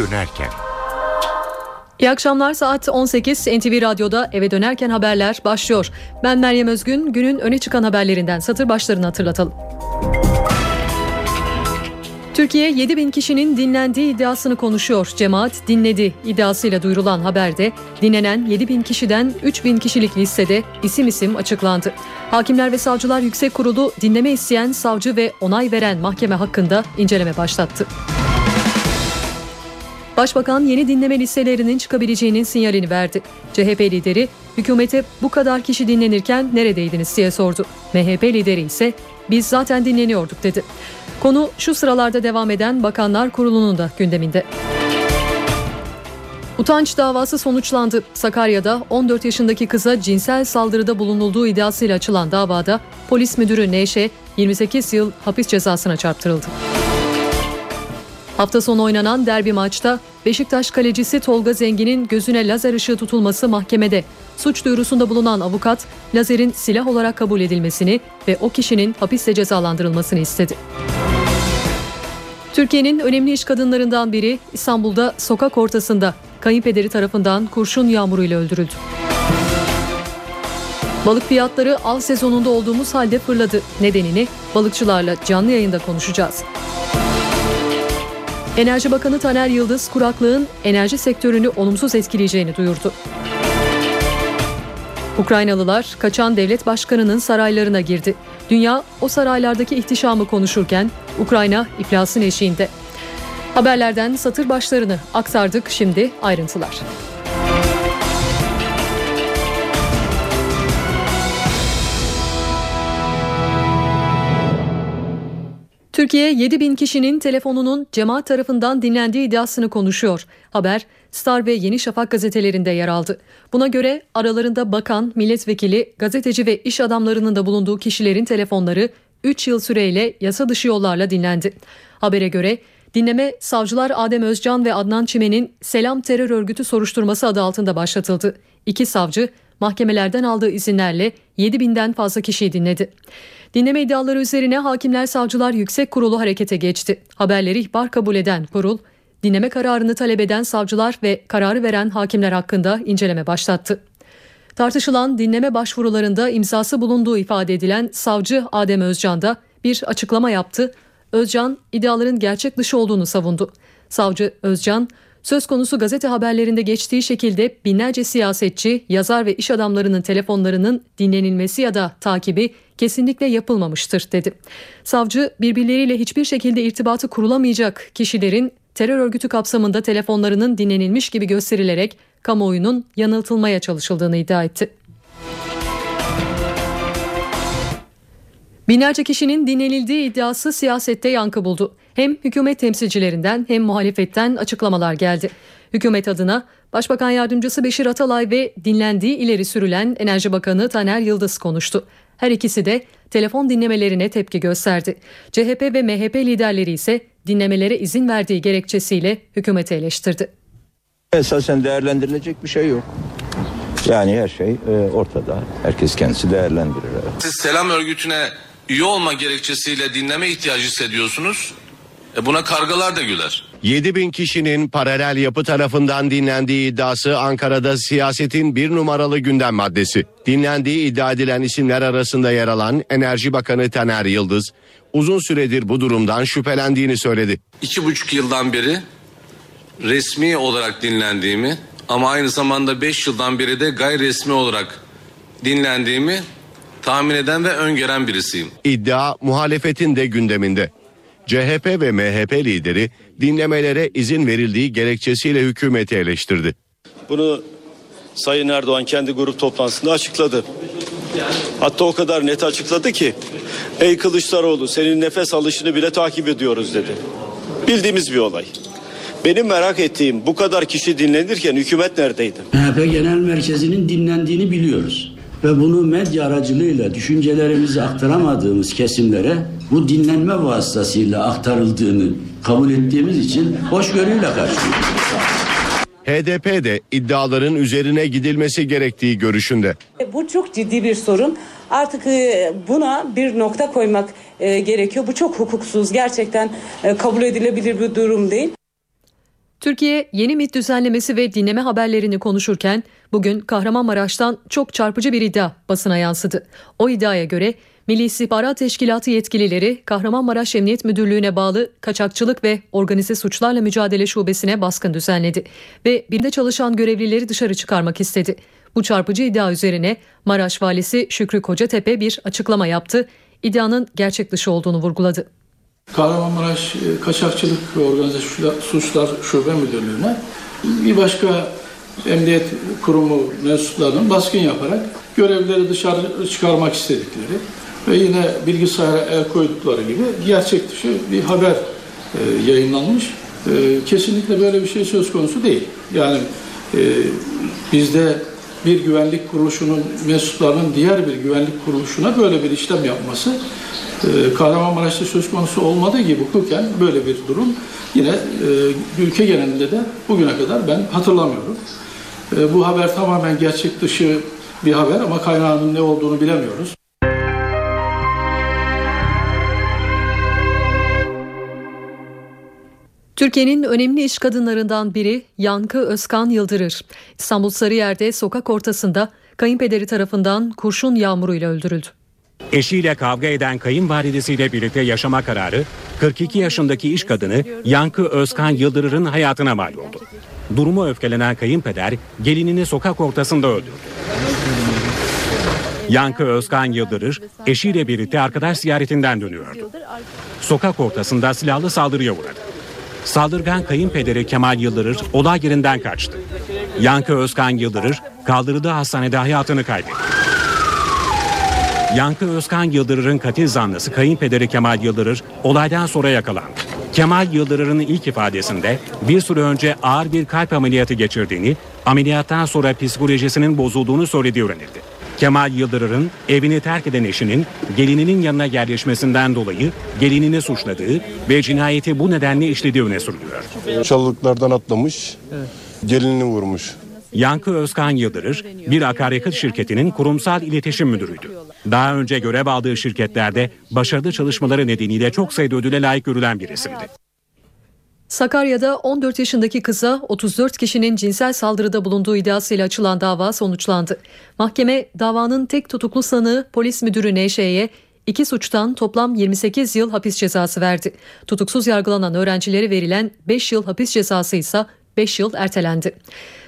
dönerken. İyi akşamlar saat 18 NTV Radyo'da eve dönerken haberler başlıyor. Ben Meryem Özgün günün öne çıkan haberlerinden satır başlarını hatırlatalım. Türkiye 7 bin kişinin dinlendiği iddiasını konuşuyor. Cemaat dinledi iddiasıyla duyurulan haberde dinlenen 7 bin kişiden 3 bin kişilik listede isim isim açıklandı. Hakimler ve Savcılar Yüksek Kurulu dinleme isteyen savcı ve onay veren mahkeme hakkında inceleme başlattı. Başbakan yeni dinleme listelerinin çıkabileceğinin sinyalini verdi. CHP lideri hükümete bu kadar kişi dinlenirken neredeydiniz diye sordu. MHP lideri ise biz zaten dinleniyorduk dedi. Konu şu sıralarda devam eden Bakanlar Kurulu'nun da gündeminde. Utanç davası sonuçlandı. Sakarya'da 14 yaşındaki kıza cinsel saldırıda bulunulduğu iddiasıyla açılan davada polis müdürü Neşe 28 yıl hapis cezasına çarptırıldı. Hafta sonu oynanan derbi maçta Beşiktaş kalecisi Tolga Zengin'in gözüne lazer ışığı tutulması mahkemede. Suç duyurusunda bulunan avukat lazerin silah olarak kabul edilmesini ve o kişinin hapiste cezalandırılmasını istedi. Türkiye'nin önemli iş kadınlarından biri İstanbul'da sokak ortasında kayınpederi tarafından kurşun yağmuruyla öldürüldü. Balık fiyatları av sezonunda olduğumuz halde fırladı. Nedenini balıkçılarla canlı yayında konuşacağız. Enerji Bakanı Taner Yıldız kuraklığın enerji sektörünü olumsuz etkileyeceğini duyurdu. Ukraynalılar kaçan devlet başkanının saraylarına girdi. Dünya o saraylardaki ihtişamı konuşurken Ukrayna iflasın eşiğinde. Haberlerden satır başlarını aktardık şimdi ayrıntılar. Türkiye 7 bin kişinin telefonunun cemaat tarafından dinlendiği iddiasını konuşuyor. Haber Star ve Yeni Şafak gazetelerinde yer aldı. Buna göre aralarında bakan, milletvekili, gazeteci ve iş adamlarının da bulunduğu kişilerin telefonları 3 yıl süreyle yasa dışı yollarla dinlendi. Habere göre dinleme savcılar Adem Özcan ve Adnan Çimen'in Selam Terör Örgütü soruşturması adı altında başlatıldı. İki savcı mahkemelerden aldığı izinlerle 7 binden fazla kişiyi dinledi. Dinleme iddiaları üzerine Hakimler Savcılar Yüksek Kurulu harekete geçti. Haberleri ihbar kabul eden kurul, dinleme kararını talep eden savcılar ve kararı veren hakimler hakkında inceleme başlattı. Tartışılan dinleme başvurularında imzası bulunduğu ifade edilen savcı Adem Özcan da bir açıklama yaptı. Özcan iddiaların gerçek dışı olduğunu savundu. Savcı Özcan, söz konusu gazete haberlerinde geçtiği şekilde binlerce siyasetçi, yazar ve iş adamlarının telefonlarının dinlenilmesi ya da takibi kesinlikle yapılmamıştır dedi. Savcı birbirleriyle hiçbir şekilde irtibatı kurulamayacak kişilerin terör örgütü kapsamında telefonlarının dinlenilmiş gibi gösterilerek kamuoyunun yanıltılmaya çalışıldığını iddia etti. Binlerce kişinin dinlenildiği iddiası siyasette yankı buldu. Hem hükümet temsilcilerinden hem muhalefetten açıklamalar geldi. Hükümet adına Başbakan Yardımcısı Beşir Atalay ve dinlendiği ileri sürülen Enerji Bakanı Taner Yıldız konuştu. Her ikisi de telefon dinlemelerine tepki gösterdi. CHP ve MHP liderleri ise dinlemelere izin verdiği gerekçesiyle hükümeti eleştirdi. Esasen değerlendirilecek bir şey yok. Yani her şey e, ortada. Herkes kendisi değerlendirir. Siz selam örgütüne üye olma gerekçesiyle dinleme ihtiyacı hissediyorsunuz. E buna kargalar da güler. 7 bin kişinin paralel yapı tarafından dinlendiği iddiası Ankara'da siyasetin bir numaralı gündem maddesi. Dinlendiği iddia edilen isimler arasında yer alan Enerji Bakanı Taner Yıldız uzun süredir bu durumdan şüphelendiğini söyledi. İki buçuk yıldan beri resmi olarak dinlendiğimi ama aynı zamanda beş yıldan beri de gayri resmi olarak dinlendiğimi tahmin eden ve öngören birisiyim. İddia muhalefetin de gündeminde. CHP ve MHP lideri dinlemelere izin verildiği gerekçesiyle hükümeti eleştirdi. Bunu Sayın Erdoğan kendi grup toplantısında açıkladı. Hatta o kadar net açıkladı ki ey Kılıçdaroğlu senin nefes alışını bile takip ediyoruz dedi. Bildiğimiz bir olay. Benim merak ettiğim bu kadar kişi dinlenirken hükümet neredeydi? MHP Genel Merkezi'nin dinlendiğini biliyoruz. Ve bunu medya aracılığıyla düşüncelerimizi aktaramadığımız kesimlere bu dinlenme vasıtasıyla aktarıldığını kabul ettiğimiz için hoşgörüyle karşılıyoruz. HDP de iddiaların üzerine gidilmesi gerektiği görüşünde. Bu çok ciddi bir sorun. Artık e, buna bir nokta koymak e, gerekiyor. Bu çok hukuksuz. Gerçekten e, kabul edilebilir bir durum değil. Türkiye yeni MİT düzenlemesi ve dinleme haberlerini konuşurken bugün Kahramanmaraş'tan çok çarpıcı bir iddia basına yansıdı. O iddiaya göre Milli İstihbarat Teşkilatı yetkilileri Kahramanmaraş Emniyet Müdürlüğü'ne bağlı Kaçakçılık ve Organize Suçlarla Mücadele Şubesi'ne baskın düzenledi ve birinde çalışan görevlileri dışarı çıkarmak istedi. Bu çarpıcı iddia üzerine Maraş Valisi Şükrü Kocatepe bir açıklama yaptı. İddianın gerçek dışı olduğunu vurguladı. Kahramanmaraş e, Kaçakçılık ve Organize Suçlar Şube Müdürlüğü'ne bir başka emniyet kurumu mensuplarının baskın yaparak görevlileri dışarı çıkarmak istedikleri ve yine bilgisayara el koydukları gibi gerçek dışı bir haber e, yayınlanmış. E, kesinlikle böyle bir şey söz konusu değil. Yani bizde bir güvenlik kuruluşunun mensuplarının diğer bir güvenlik kuruluşuna böyle bir işlem yapması e, Kahramanmaraş'ta söz konusu olmadığı gibi hukuken böyle bir durum yine e, ülke genelinde de bugüne kadar ben hatırlamıyorum. E, bu haber tamamen gerçek dışı bir haber ama kaynağının ne olduğunu bilemiyoruz. Türkiye'nin önemli iş kadınlarından biri Yankı Özkan Yıldırır. İstanbul Sarıyer'de sokak ortasında kayınpederi tarafından kurşun yağmuruyla öldürüldü. Eşiyle kavga eden kayınvalidesiyle birlikte yaşama kararı 42 yaşındaki iş kadını Yankı Özkan Yıldırır'ın hayatına mal oldu. Durumu öfkelenen kayınpeder gelinini sokak ortasında öldürdü. Yankı Özkan Yıldırır eşiyle birlikte arkadaş ziyaretinden dönüyordu. Sokak ortasında silahlı saldırıya uğradı. Saldırgan kayınpederi Kemal Yıldırır olay yerinden kaçtı. Yankı Özkan Yıldırır kaldırıldığı hastanede hayatını kaybetti. Yankı Özkan Yıldırır'ın katil zanlısı kayınpederi Kemal Yıldırır olaydan sonra yakalandı. Kemal Yıldırır'ın ilk ifadesinde bir süre önce ağır bir kalp ameliyatı geçirdiğini, ameliyattan sonra psikolojisinin bozulduğunu söylediği öğrenildi. Kemal Yıldırır'ın evini terk eden eşinin gelininin yanına yerleşmesinden dolayı gelinini suçladığı ve cinayeti bu nedenle işlediği öne sürülüyor. Çalılıklardan atlamış, gelinini vurmuş. Yankı Özkan Yıldırır bir akaryakıt şirketinin kurumsal iletişim müdürüydü. Daha önce görev aldığı şirketlerde başarılı çalışmaları nedeniyle çok sayıda ödüle layık görülen bir isimdi. Sakarya'da 14 yaşındaki kıza 34 kişinin cinsel saldırıda bulunduğu iddiasıyla açılan dava sonuçlandı. Mahkeme davanın tek tutuklu sanığı polis müdürü Neşe'ye iki suçtan toplam 28 yıl hapis cezası verdi. Tutuksuz yargılanan öğrencilere verilen 5 yıl hapis cezası ise 5 yıl ertelendi.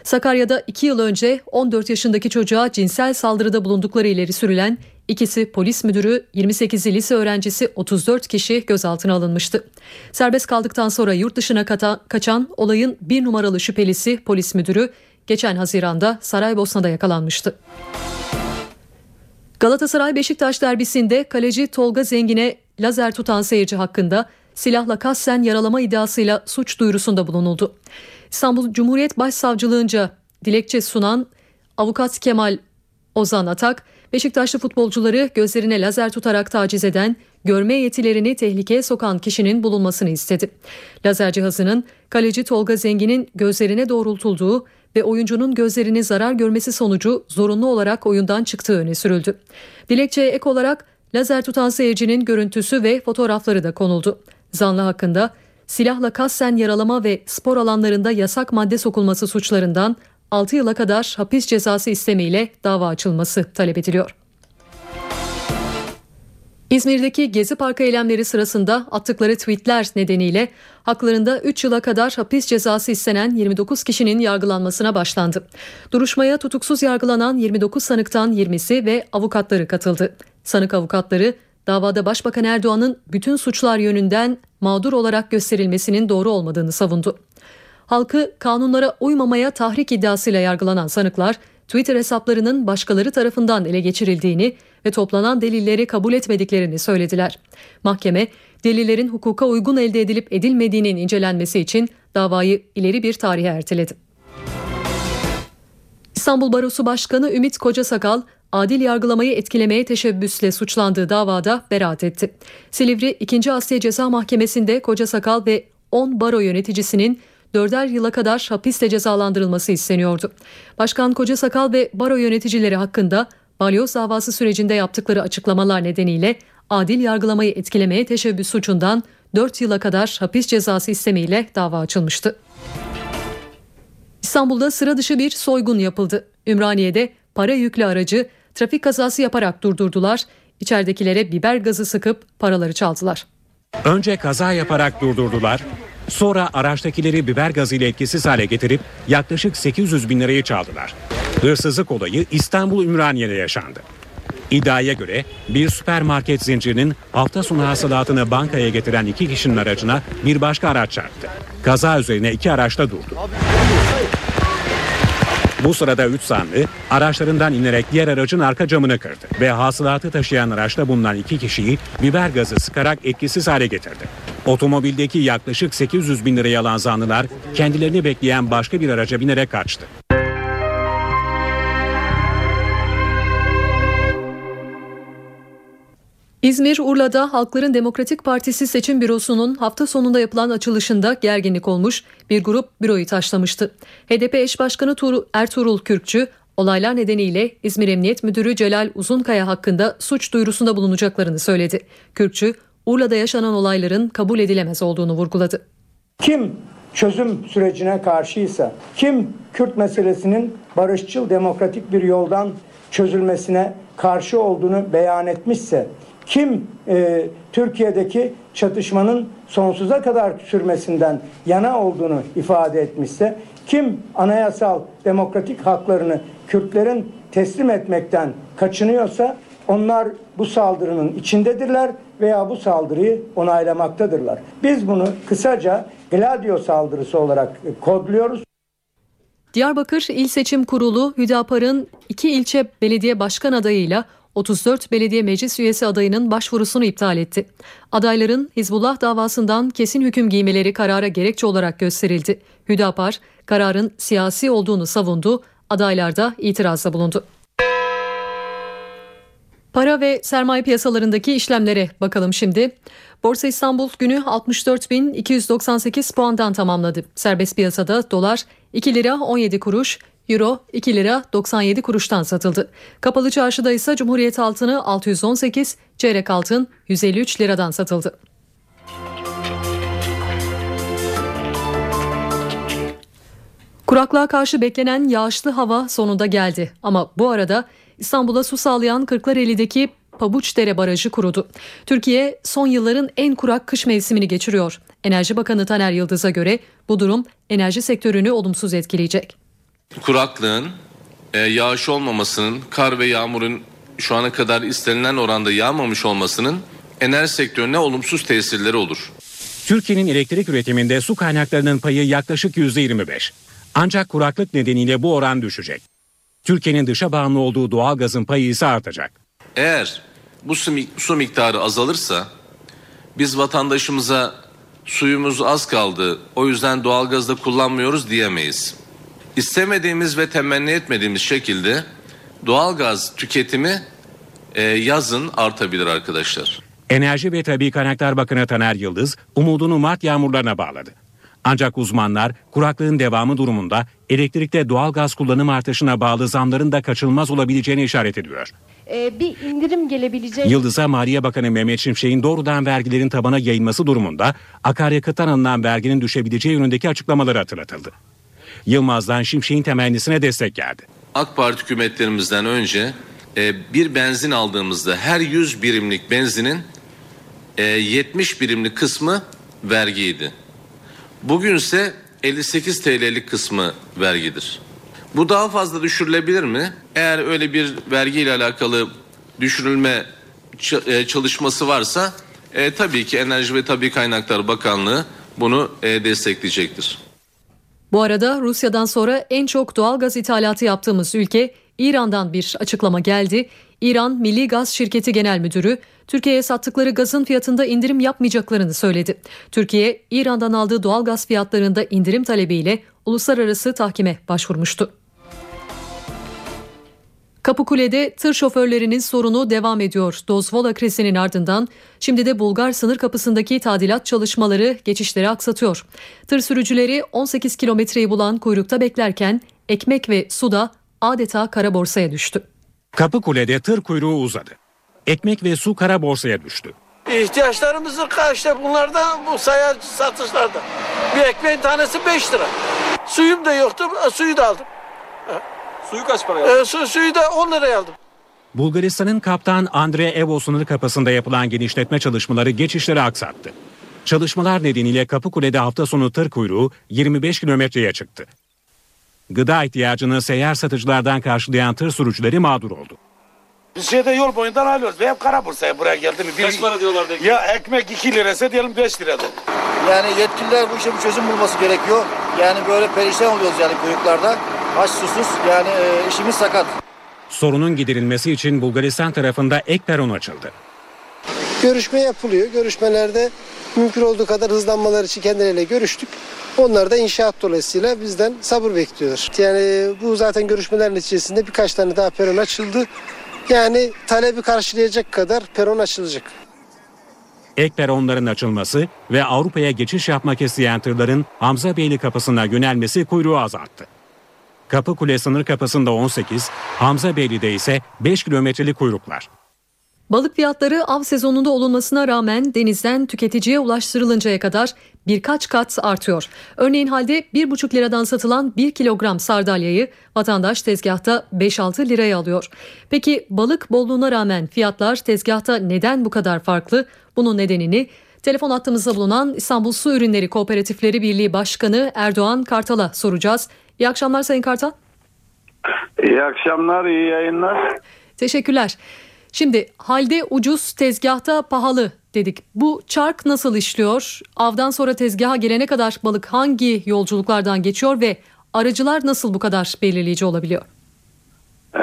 Sakarya'da 2 yıl önce 14 yaşındaki çocuğa cinsel saldırıda bulundukları ileri sürülen ikisi polis müdürü 28'i lise öğrencisi 34 kişi gözaltına alınmıştı. Serbest kaldıktan sonra yurt dışına kata, kaçan olayın bir numaralı şüphelisi polis müdürü geçen Haziran'da Saraybosna'da yakalanmıştı. Galatasaray Beşiktaş derbisinde kaleci Tolga Zengin'e lazer tutan seyirci hakkında silahla kasten yaralama iddiasıyla suç duyurusunda bulunuldu. İstanbul Cumhuriyet Başsavcılığınca dilekçe sunan avukat Kemal Ozan Atak, Beşiktaşlı futbolcuları gözlerine lazer tutarak taciz eden, görme yetilerini tehlikeye sokan kişinin bulunmasını istedi. Lazer cihazının kaleci Tolga Zengin'in gözlerine doğrultulduğu ve oyuncunun gözlerini zarar görmesi sonucu zorunlu olarak oyundan çıktığı öne sürüldü. Dilekçeye ek olarak lazer tutan seyircinin görüntüsü ve fotoğrafları da konuldu. Zanlı hakkında silahla kasten yaralama ve spor alanlarında yasak madde sokulması suçlarından 6 yıla kadar hapis cezası istemiyle dava açılması talep ediliyor. İzmir'deki Gezi Parkı eylemleri sırasında attıkları tweetler nedeniyle haklarında 3 yıla kadar hapis cezası istenen 29 kişinin yargılanmasına başlandı. Duruşmaya tutuksuz yargılanan 29 sanıktan 20'si ve avukatları katıldı. Sanık avukatları davada Başbakan Erdoğan'ın bütün suçlar yönünden mağdur olarak gösterilmesinin doğru olmadığını savundu. Halkı kanunlara uymamaya tahrik iddiasıyla yargılanan sanıklar Twitter hesaplarının başkaları tarafından ele geçirildiğini ve toplanan delilleri kabul etmediklerini söylediler. Mahkeme delillerin hukuka uygun elde edilip edilmediğinin incelenmesi için davayı ileri bir tarihe erteledi. İstanbul Barosu Başkanı Ümit Kocasakal adil yargılamayı etkilemeye teşebbüsle suçlandığı davada beraat etti. Silivri 2. Asya Ceza Mahkemesi'nde Kocasakal ve 10 baro yöneticisinin dörder yıla kadar hapisle cezalandırılması isteniyordu. Başkan Koca Sakal ve baro yöneticileri hakkında balyoz davası sürecinde yaptıkları açıklamalar nedeniyle adil yargılamayı etkilemeye teşebbüs suçundan 4 yıla kadar hapis cezası istemiyle dava açılmıştı. İstanbul'da sıra dışı bir soygun yapıldı. Ümraniye'de para yüklü aracı trafik kazası yaparak durdurdular. İçeridekilere biber gazı sıkıp paraları çaldılar. Önce kaza yaparak durdurdular. Sonra araçtakileri biber gazıyla etkisiz hale getirip yaklaşık 800 bin lirayı çaldılar. Hırsızlık olayı İstanbul Ümraniye'de yaşandı. İddiaya göre bir süpermarket zincirinin hafta sonu hasılatını bankaya getiren iki kişinin aracına bir başka araç çarptı. Kaza üzerine iki araç da durdu. Bu sırada 3 zanlı araçlarından inerek diğer aracın arka camını kırdı ve hasılatı taşıyan araçta bulunan iki kişiyi biber gazı sıkarak etkisiz hale getirdi. Otomobildeki yaklaşık 800 bin lirayı alan zanlılar kendilerini bekleyen başka bir araca binerek kaçtı. İzmir, Urla'da Halkların Demokratik Partisi seçim bürosunun hafta sonunda yapılan açılışında gerginlik olmuş, bir grup büroyu taşlamıştı. HDP eş başkanı Tuğrul- Ertuğrul Kürkçü, olaylar nedeniyle İzmir Emniyet Müdürü Celal Uzunkaya hakkında suç duyurusunda bulunacaklarını söyledi. Kürkçü, Urla'da yaşanan olayların kabul edilemez olduğunu vurguladı. Kim çözüm sürecine karşıysa, kim Kürt meselesinin barışçıl demokratik bir yoldan çözülmesine karşı olduğunu beyan etmişse, kim e, Türkiye'deki çatışmanın sonsuza kadar sürmesinden yana olduğunu ifade etmişse, kim anayasal demokratik haklarını Kürtlerin teslim etmekten kaçınıyorsa onlar bu saldırının içindedirler veya bu saldırıyı onaylamaktadırlar. Biz bunu kısaca Gladio saldırısı olarak e, kodluyoruz. Diyarbakır İl Seçim Kurulu Hüdapar'ın iki ilçe belediye başkan adayıyla 34 belediye meclis üyesi adayının başvurusunu iptal etti. Adayların Hizbullah davasından kesin hüküm giymeleri karara gerekçe olarak gösterildi. Hüdapar kararın siyasi olduğunu savundu, adaylar da itirazda bulundu. Para ve sermaye piyasalarındaki işlemlere bakalım şimdi. Borsa İstanbul günü 64.298 puandan tamamladı. Serbest piyasada dolar 2 lira 17 kuruş, euro 2 lira 97 kuruştan satıldı. Kapalı çarşıda ise Cumhuriyet altını 618, çeyrek altın 153 liradan satıldı. Kuraklığa karşı beklenen yağışlı hava sonunda geldi. Ama bu arada İstanbul'a su sağlayan Kırklareli'deki Pabuçdere Barajı kurudu. Türkiye son yılların en kurak kış mevsimini geçiriyor. Enerji Bakanı Taner Yıldız'a göre bu durum enerji sektörünü olumsuz etkileyecek. Kuraklığın, e, yağış olmamasının, kar ve yağmurun şu ana kadar istenilen oranda yağmamış olmasının enerji sektörüne olumsuz tesirleri olur. Türkiye'nin elektrik üretiminde su kaynaklarının payı yaklaşık %25. Ancak kuraklık nedeniyle bu oran düşecek. Türkiye'nin dışa bağımlı olduğu doğal gazın payı ise artacak. Eğer bu su, mik- su miktarı azalırsa biz vatandaşımıza suyumuz az kaldı o yüzden doğalgazı da kullanmıyoruz diyemeyiz. İstemediğimiz ve temenni etmediğimiz şekilde doğalgaz tüketimi e, yazın artabilir arkadaşlar. Enerji ve Tabi Kaynaklar Bakanı Taner Yıldız umudunu Mart yağmurlarına bağladı. Ancak uzmanlar kuraklığın devamı durumunda elektrikte doğal gaz kullanım artışına bağlı zamların da kaçınılmaz olabileceğini işaret ediyor. Ee, bir indirim gelebilecek. Yıldız'a Maliye Bakanı Mehmet Şimşek'in doğrudan vergilerin tabana yayılması durumunda akaryakıttan alınan verginin düşebileceği yönündeki açıklamaları hatırlatıldı. Yılmaz'dan Şimşek'in temennisine destek geldi. AK Parti hükümetlerimizden önce e, bir benzin aldığımızda her 100 birimlik benzinin e, 70 birimlik kısmı vergiydi. Bugünse 58 TL'lik kısmı vergidir. Bu daha fazla düşürülebilir mi? Eğer öyle bir vergiyle alakalı düşürülme e, çalışması varsa e, tabii ki Enerji ve Tabi Kaynaklar Bakanlığı bunu e, destekleyecektir. Bu arada Rusya'dan sonra en çok doğal gaz ithalatı yaptığımız ülke İran'dan bir açıklama geldi. İran Milli Gaz Şirketi Genel Müdürü Türkiye'ye sattıkları gazın fiyatında indirim yapmayacaklarını söyledi. Türkiye, İran'dan aldığı doğal gaz fiyatlarında indirim talebiyle uluslararası tahkime başvurmuştu. Kapıkule'de tır şoförlerinin sorunu devam ediyor. Dozvola krizinin ardından şimdi de Bulgar sınır kapısındaki tadilat çalışmaları geçişleri aksatıyor. Tır sürücüleri 18 kilometreyi bulan kuyrukta beklerken ekmek ve su da adeta kara borsaya düştü. Kapıkule'de tır kuyruğu uzadı. Ekmek ve su kara borsaya düştü. İhtiyaçlarımızı işte bunlardan bu sayar satışlarda. Bir ekmeğin tanesi 5 lira. Suyum da yoktu. Suyu da aldım. Suyu kaç para E, su, suyu da 10 liraya aldım. Bulgaristan'ın kaptan Andre Evo sınır kapısında yapılan genişletme çalışmaları geçişleri aksattı. Çalışmalar nedeniyle Kapıkule'de hafta sonu tır kuyruğu 25 kilometreye çıktı. Gıda ihtiyacını seyyar satıcılardan karşılayan tır sürücüleri mağdur oldu. Biz şeyde yol boyundan alıyoruz. Ve hep Karabursa'ya buraya geldi mi? Kaç para diyorlar Ya ekmek 2 lirası diyelim 5 liradır. Yani yetkililer bu işe bir çözüm bulması gerekiyor. Yani böyle perişan oluyoruz yani kuyruklarda. Aç susuz yani e, işimiz sakat. Sorunun giderilmesi için Bulgaristan tarafında ek peron açıldı. Görüşme yapılıyor. Görüşmelerde mümkün olduğu kadar hızlanmaları için kendileriyle görüştük. Onlar da inşaat dolayısıyla bizden sabır bekliyorlar. Yani bu zaten görüşmelerin neticesinde birkaç tane daha peron açıldı. Yani talebi karşılayacak kadar peron açılacak. Ek peronların açılması ve Avrupa'ya geçiş yapmak isteyen tırların Hamza Beyli kapısına yönelmesi kuyruğu azalttı. Kapıkule sınır kapısında 18, Hamza Beyli'de ise 5 kilometrelik kuyruklar. Balık fiyatları av sezonunda olunmasına rağmen denizden tüketiciye ulaştırılıncaya kadar birkaç kat artıyor. Örneğin halde 1,5 liradan satılan 1 kilogram sardalyayı vatandaş tezgahta 5-6 liraya alıyor. Peki balık bolluğuna rağmen fiyatlar tezgahta neden bu kadar farklı? Bunun nedenini telefon hattımızda bulunan İstanbul Su Ürünleri Kooperatifleri Birliği Başkanı Erdoğan Kartal'a soracağız. İyi akşamlar Sayın Kartal. İyi akşamlar, iyi yayınlar. Teşekkürler. Şimdi halde ucuz tezgahta pahalı dedik. Bu çark nasıl işliyor? Avdan sonra tezgaha gelene kadar balık hangi yolculuklardan geçiyor ve aracılar nasıl bu kadar belirleyici olabiliyor? Ee,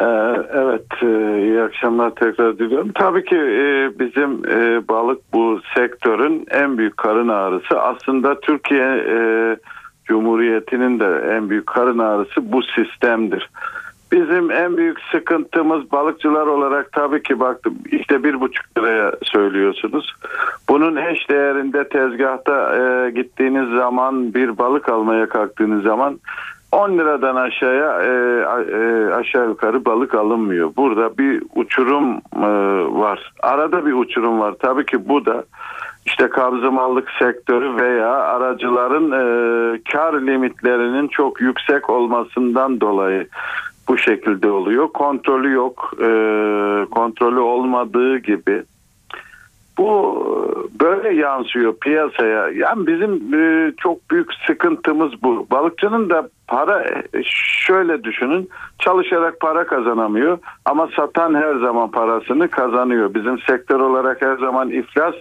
evet, e, iyi akşamlar tekrar diliyorum. Tabii ki e, bizim e, balık bu sektörün en büyük karın ağrısı. Aslında Türkiye Cumhuriyeti'nin de en büyük karın ağrısı bu sistemdir. Bizim en büyük sıkıntımız balıkçılar olarak tabii ki baktım işte bir buçuk liraya söylüyorsunuz. Bunun eş değerinde tezgahta e, gittiğiniz zaman bir balık almaya kalktığınız zaman 10 liradan aşağıya e, e, aşağı yukarı balık alınmıyor. Burada bir uçurum e, var. Arada bir uçurum var. Tabii ki bu da işte kabzımallık sektörü veya aracıların e, kar limitlerinin çok yüksek olmasından dolayı bu şekilde oluyor. Kontrolü yok. E, kontrolü olmadığı gibi bu böyle yansıyor piyasaya. Yani bizim e, çok büyük sıkıntımız bu. Balıkçının da para e, şöyle düşünün çalışarak para kazanamıyor ama satan her zaman parasını kazanıyor. Bizim sektör olarak her zaman iflas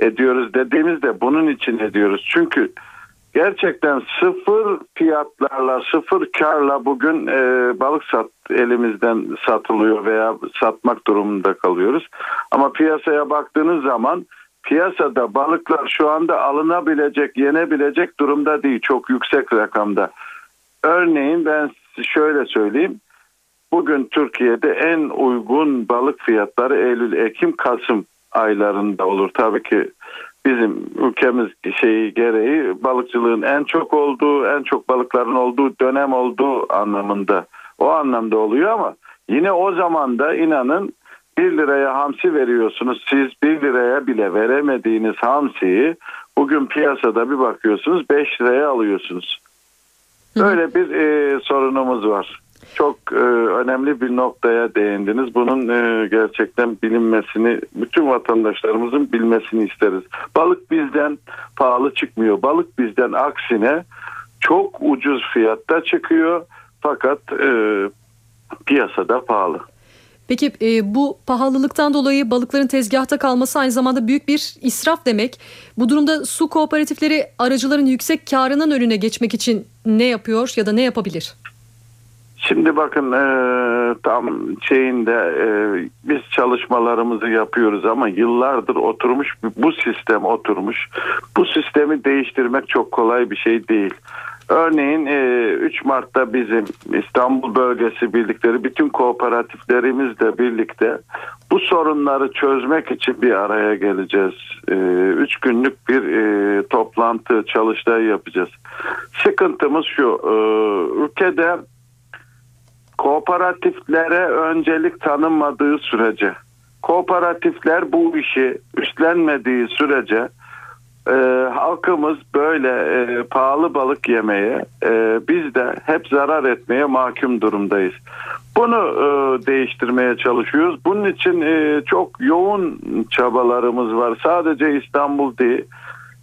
ediyoruz dediğimizde bunun için ediyoruz. Çünkü gerçekten sıfır fiyatlarla sıfır karla bugün e, balık sat elimizden satılıyor veya satmak durumunda kalıyoruz. Ama piyasaya baktığınız zaman piyasada balıklar şu anda alınabilecek, yenebilecek durumda değil. Çok yüksek rakamda. Örneğin ben şöyle söyleyeyim. Bugün Türkiye'de en uygun balık fiyatları Eylül, Ekim, Kasım aylarında olur. Tabii ki bizim ülkemiz şeyi gereği balıkçılığın en çok olduğu, en çok balıkların olduğu dönem olduğu anlamında. O anlamda oluyor ama yine o zaman da inanın 1 liraya hamsi veriyorsunuz. Siz 1 liraya bile veremediğiniz hamsiyi bugün piyasada bir bakıyorsunuz 5 liraya alıyorsunuz. Böyle bir e, sorunumuz var. Çok e, önemli bir noktaya değindiniz. Bunun e, gerçekten bilinmesini, bütün vatandaşlarımızın bilmesini isteriz. Balık bizden pahalı çıkmıyor. Balık bizden aksine çok ucuz fiyatta çıkıyor. Fakat e, piyasada pahalı. Peki e, bu pahalılıktan dolayı balıkların tezgahta kalması aynı zamanda büyük bir israf demek. Bu durumda su kooperatifleri aracıların yüksek karının önüne geçmek için ne yapıyor ya da ne yapabilir? Şimdi bakın e, tam şeyinde e, biz çalışmalarımızı yapıyoruz ama yıllardır oturmuş bu sistem oturmuş. Bu sistemi değiştirmek çok kolay bir şey değil. Örneğin e, 3 Mart'ta bizim İstanbul Bölgesi birlikleri bütün kooperatiflerimizle birlikte bu sorunları çözmek için bir araya geleceğiz. 3 günlük bir e, toplantı çalıştay yapacağız. Sıkıntımız şu e, ülkede kooperatiflere öncelik tanınmadığı sürece kooperatifler bu işi üstlenmediği sürece e, halkımız böyle e, pahalı balık yemeye e, biz de hep zarar etmeye mahkum durumdayız. Bunu e, değiştirmeye çalışıyoruz. Bunun için e, çok yoğun çabalarımız var. Sadece İstanbul değil.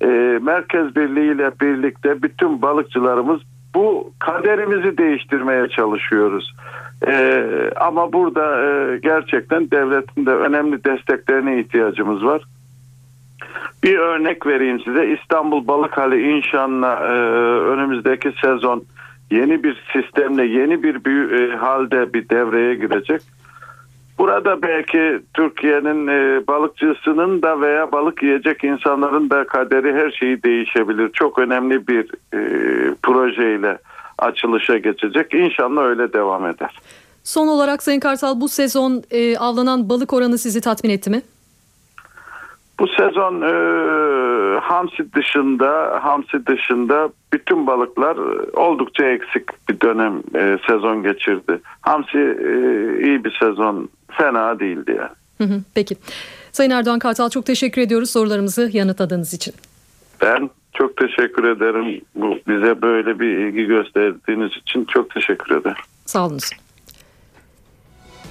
E, Merkez Birliği ile birlikte bütün balıkçılarımız bu kaderimizi değiştirmeye çalışıyoruz. E, ama burada e, gerçekten devletin de önemli desteklerine ihtiyacımız var. Bir örnek vereyim size. İstanbul Balıkhali inşaatına e, önümüzdeki sezon yeni bir sistemle yeni bir büyü, e, halde bir devreye girecek. Burada belki Türkiye'nin e, balıkçısının da veya balık yiyecek insanların da kaderi her şeyi değişebilir. Çok önemli bir e, projeyle açılışa geçecek. İnşallah öyle devam eder. Son olarak Sayın Kartal bu sezon e, avlanan balık oranı sizi tatmin etti mi? Bu sezon e, hamsi dışında hamsi dışında bütün balıklar e, oldukça eksik bir dönem e, sezon geçirdi. Hamsi e, iyi bir sezon fena değildi yani. Hı hı, peki. Sayın Erdoğan Kartal çok teşekkür ediyoruz sorularımızı yanıtladığınız için. Ben çok teşekkür ederim. Bu bize böyle bir ilgi gösterdiğiniz için çok teşekkür ederim. Sağ.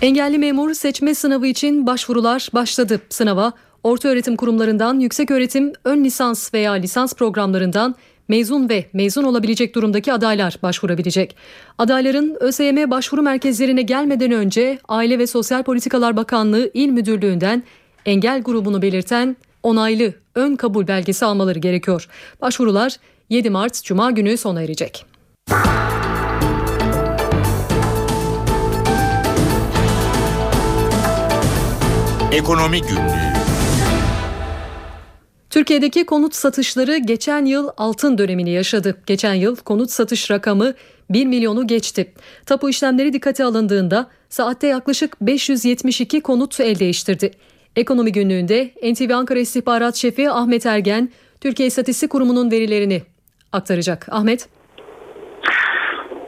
Engelli memur seçme sınavı için başvurular başladı. Sınava orta öğretim kurumlarından, yüksek öğretim, ön lisans veya lisans programlarından mezun ve mezun olabilecek durumdaki adaylar başvurabilecek. Adayların ÖSYM başvuru merkezlerine gelmeden önce Aile ve Sosyal Politikalar Bakanlığı İl Müdürlüğü'nden engel grubunu belirten onaylı ön kabul belgesi almaları gerekiyor. Başvurular 7 Mart Cuma günü sona erecek. Ekonomi Günlüğü Türkiye'deki konut satışları geçen yıl altın dönemini yaşadı. Geçen yıl konut satış rakamı 1 milyonu geçti. Tapu işlemleri dikkate alındığında saatte yaklaşık 572 konut el değiştirdi. Ekonomi günlüğünde NTV Ankara İstihbarat Şefi Ahmet Ergen, Türkiye İstatistik Kurumu'nun verilerini aktaracak. Ahmet.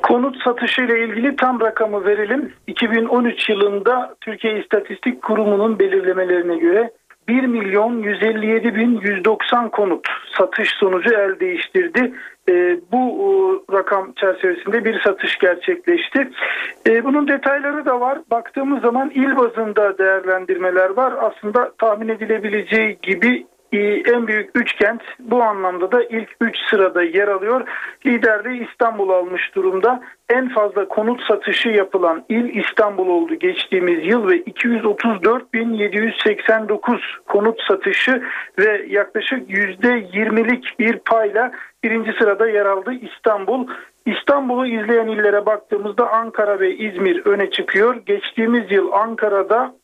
Konut satışı ile ilgili tam rakamı verelim. 2013 yılında Türkiye İstatistik Kurumu'nun belirlemelerine göre 1 milyon 157 bin 190 konut satış sonucu el değiştirdi. E, bu e, rakam çerçevesinde bir satış gerçekleşti. E, bunun detayları da var. Baktığımız zaman il bazında değerlendirmeler var. Aslında tahmin edilebileceği gibi en büyük üç kent bu anlamda da ilk üç sırada yer alıyor. Liderliği İstanbul almış durumda. En fazla konut satışı yapılan il İstanbul oldu geçtiğimiz yıl ve 234.789 konut satışı ve yaklaşık %20'lik bir payla birinci sırada yer aldı İstanbul. İstanbul'u izleyen illere baktığımızda Ankara ve İzmir öne çıkıyor. Geçtiğimiz yıl Ankara'da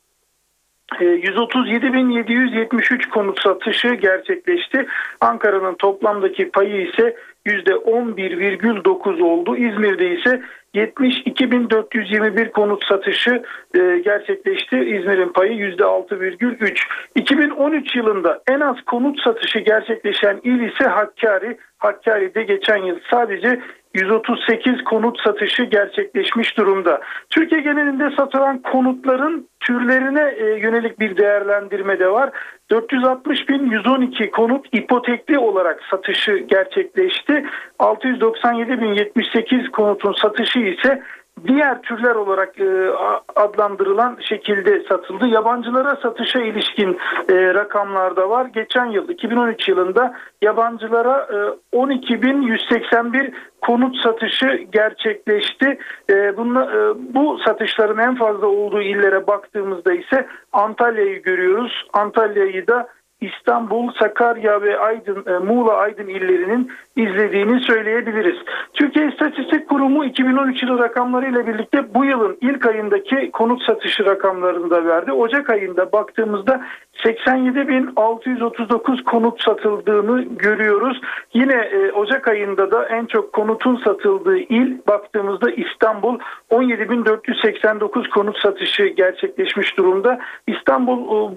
137.773 konut satışı gerçekleşti. Ankara'nın toplamdaki payı ise %11,9 oldu. İzmir'de ise 72.421 konut satışı e, gerçekleşti. İzmir'in payı %6,3. 2013 yılında en az konut satışı gerçekleşen il ise Hakkari. Hakkari'de geçen yıl sadece 138 konut satışı gerçekleşmiş durumda. Türkiye genelinde satılan konutların türlerine e, yönelik bir değerlendirme de var. 460.112 konut ipotekli olarak satışı gerçekleşti. 697.078 konutun satışı ise diğer türler olarak e, adlandırılan şekilde satıldı. Yabancılara satışa ilişkin e, rakamlar da var. Geçen yıl 2013 yılında yabancılara e, 12.181 konut satışı gerçekleşti. E, bunla, e, bu satışların en fazla olduğu illere baktığımızda ise Antalya'yı görüyoruz. Antalya'yı da İstanbul, Sakarya ve Aydın, e, Muğla Aydın illerinin izlediğini söyleyebiliriz. Türkiye İstatistik Kurumu 2013 yılı rakamlarıyla birlikte bu yılın ilk ayındaki konut satışı rakamlarını da verdi. Ocak ayında baktığımızda 87.639 konut satıldığını görüyoruz. Yine e, Ocak ayında da en çok konutun satıldığı il baktığımızda İstanbul 17.489 konut satışı gerçekleşmiş durumda. İstanbul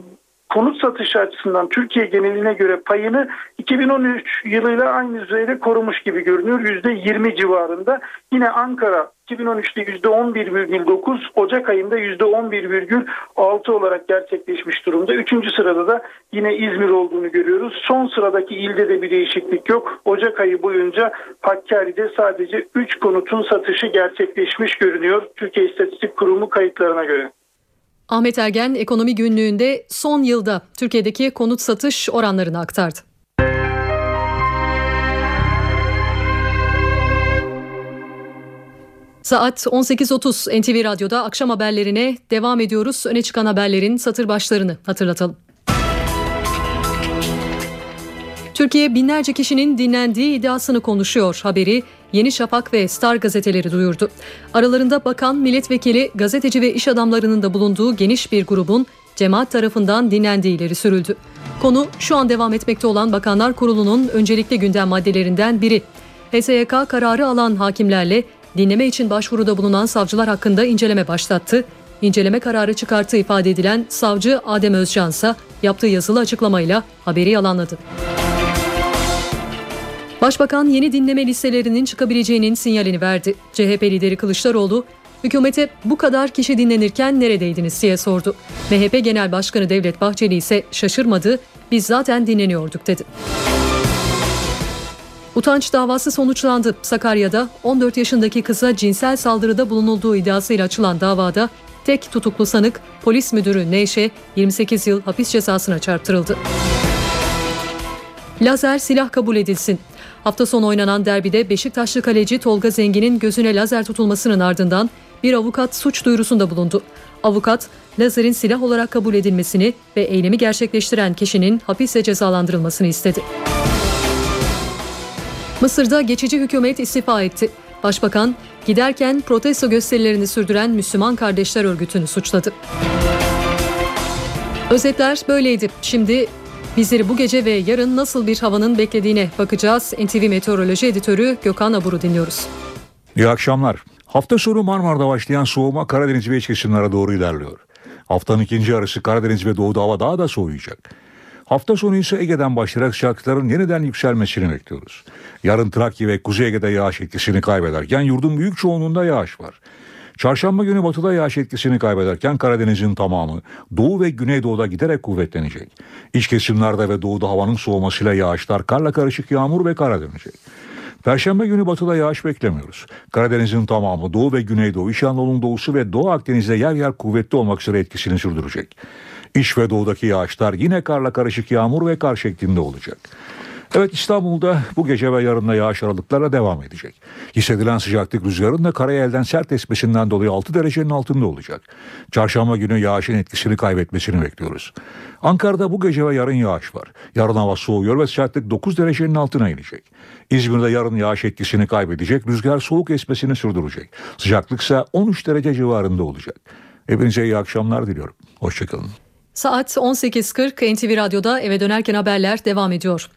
konut satışı açısından Türkiye geneline göre payını 2013 yılıyla aynı düzeyde korumuş gibi görünüyor. %20 civarında. Yine Ankara 2013'te %11,9, Ocak ayında %11,6 olarak gerçekleşmiş durumda. Üçüncü sırada da yine İzmir olduğunu görüyoruz. Son sıradaki ilde de bir değişiklik yok. Ocak ayı boyunca Hakkari'de sadece 3 konutun satışı gerçekleşmiş görünüyor. Türkiye İstatistik Kurumu kayıtlarına göre. Ahmet Ergen ekonomi günlüğünde son yılda Türkiye'deki konut satış oranlarını aktardı. Saat 18.30 NTV Radyo'da akşam haberlerine devam ediyoruz. Öne çıkan haberlerin satır başlarını hatırlatalım. Türkiye binlerce kişinin dinlendiği iddiasını konuşuyor haberi Yeni Şafak ve Star gazeteleri duyurdu. Aralarında bakan, milletvekili, gazeteci ve iş adamlarının da bulunduğu geniş bir grubun cemaat tarafından dinlendiği ileri sürüldü. Konu şu an devam etmekte olan Bakanlar Kurulu'nun öncelikli gündem maddelerinden biri. HSYK kararı alan hakimlerle dinleme için başvuruda bulunan savcılar hakkında inceleme başlattı. İnceleme kararı çıkarttığı ifade edilen savcı Adem Özcan ise yaptığı yazılı açıklamayla haberi yalanladı. Başbakan yeni dinleme listelerinin çıkabileceğinin sinyalini verdi. CHP lideri Kılıçdaroğlu, hükümete bu kadar kişi dinlenirken neredeydiniz diye sordu. MHP Genel Başkanı Devlet Bahçeli ise şaşırmadı, biz zaten dinleniyorduk dedi. Utanç davası sonuçlandı. Sakarya'da 14 yaşındaki kıza cinsel saldırıda bulunulduğu iddiasıyla açılan davada tek tutuklu sanık polis müdürü Neyşe 28 yıl hapis cezasına çarptırıldı. Lazer silah kabul edilsin. Hafta sonu oynanan derbide Beşiktaşlı kaleci Tolga Zengin'in gözüne lazer tutulmasının ardından bir avukat suç duyurusunda bulundu. Avukat, lazerin silah olarak kabul edilmesini ve eylemi gerçekleştiren kişinin hapiste cezalandırılmasını istedi. Mısır'da geçici hükümet istifa etti. Başbakan, giderken protesto gösterilerini sürdüren Müslüman Kardeşler Örgütü'nü suçladı. Özetler böyleydi. Şimdi bizleri bu gece ve yarın nasıl bir havanın beklediğine bakacağız. NTV Meteoroloji Editörü Gökhan Abur'u dinliyoruz. İyi akşamlar. Hafta sonu Marmara'da başlayan soğuma Karadeniz ve iç kesimlere doğru ilerliyor. Haftanın ikinci yarısı Karadeniz ve doğuda hava daha da soğuyacak. Hafta sonu ise Ege'den başlayarak sıcaklıkların yeniden yükselmesini bekliyoruz. Yarın Trakya ve Kuzey Ege'de yağış etkisini kaybederken yurdun büyük çoğunluğunda yağış var. Çarşamba günü batıda yağış etkisini kaybederken Karadeniz'in tamamı doğu ve güneydoğuda giderek kuvvetlenecek. İç kesimlerde ve doğuda havanın soğumasıyla yağışlar karla karışık yağmur ve kara dönecek. Perşembe günü batıda yağış beklemiyoruz. Karadeniz'in tamamı Doğu ve Güneydoğu, İç Anadolu'nun doğusu ve Doğu Akdeniz'de yer yer kuvvetli olmak üzere etkisini sürdürecek. İç ve doğudaki yağışlar yine karla karışık yağmur ve kar şeklinde olacak. Evet İstanbul'da bu gece ve yarınla yağış aralıklarla devam edecek. Hissedilen sıcaklık rüzgarın da karayelden sert esmesinden dolayı 6 derecenin altında olacak. Çarşamba günü yağışın etkisini kaybetmesini bekliyoruz. Ankara'da bu gece ve yarın yağış var. Yarın hava soğuyor ve sıcaklık 9 derecenin altına inecek. İzmir'de yarın yağış etkisini kaybedecek, rüzgar soğuk esmesini sürdürecek. Sıcaklık ise 13 derece civarında olacak. Hepinize iyi akşamlar diliyorum. Hoşçakalın. Saat 18.40 NTV Radyo'da eve dönerken haberler devam ediyor.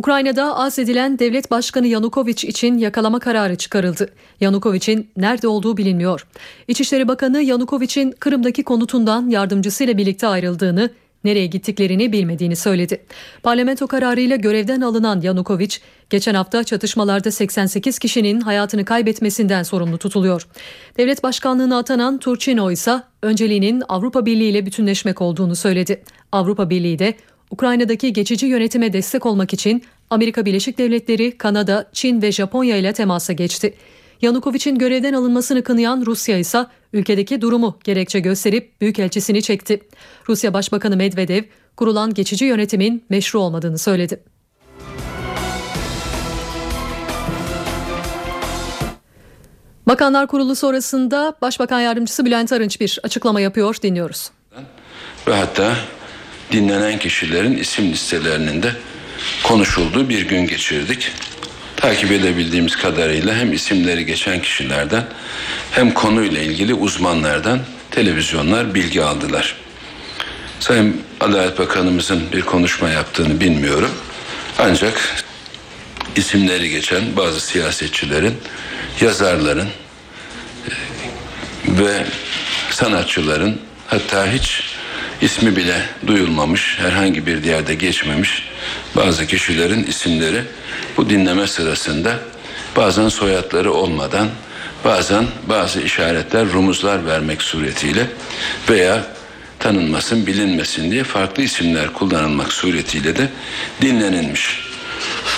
Ukrayna'da azledilen devlet başkanı Yanukovych için yakalama kararı çıkarıldı. Yanukovych'in nerede olduğu bilinmiyor. İçişleri Bakanı Yanukovych'in Kırım'daki konutundan yardımcısıyla birlikte ayrıldığını, nereye gittiklerini bilmediğini söyledi. Parlamento kararıyla görevden alınan Yanukovych, geçen hafta çatışmalarda 88 kişinin hayatını kaybetmesinden sorumlu tutuluyor. Devlet başkanlığına atanan Turchino ise önceliğinin Avrupa Birliği ile bütünleşmek olduğunu söyledi. Avrupa Birliği de Ukrayna'daki geçici yönetime destek olmak için Amerika Birleşik Devletleri, Kanada, Çin ve Japonya ile temasa geçti. Yanukovych'in görevden alınmasını kınayan Rusya ise ülkedeki durumu gerekçe gösterip büyükelçisini çekti. Rusya Başbakanı Medvedev kurulan geçici yönetimin meşru olmadığını söyledi. Bakanlar Kurulu sonrasında Başbakan Yardımcısı Bülent Arınç bir açıklama yapıyor dinliyoruz. Ve hatta dinlenen kişilerin isim listelerinin de konuşulduğu bir gün geçirdik. Takip edebildiğimiz kadarıyla hem isimleri geçen kişilerden hem konuyla ilgili uzmanlardan televizyonlar bilgi aldılar. Sayın Adalet Bakanımızın bir konuşma yaptığını bilmiyorum. Ancak isimleri geçen bazı siyasetçilerin, yazarların ve sanatçıların hatta hiç ismi bile duyulmamış, herhangi bir yerde geçmemiş bazı kişilerin isimleri bu dinleme sırasında bazen soyadları olmadan bazen bazı işaretler, rumuzlar vermek suretiyle veya tanınmasın, bilinmesin diye farklı isimler kullanılmak suretiyle de dinlenilmiş.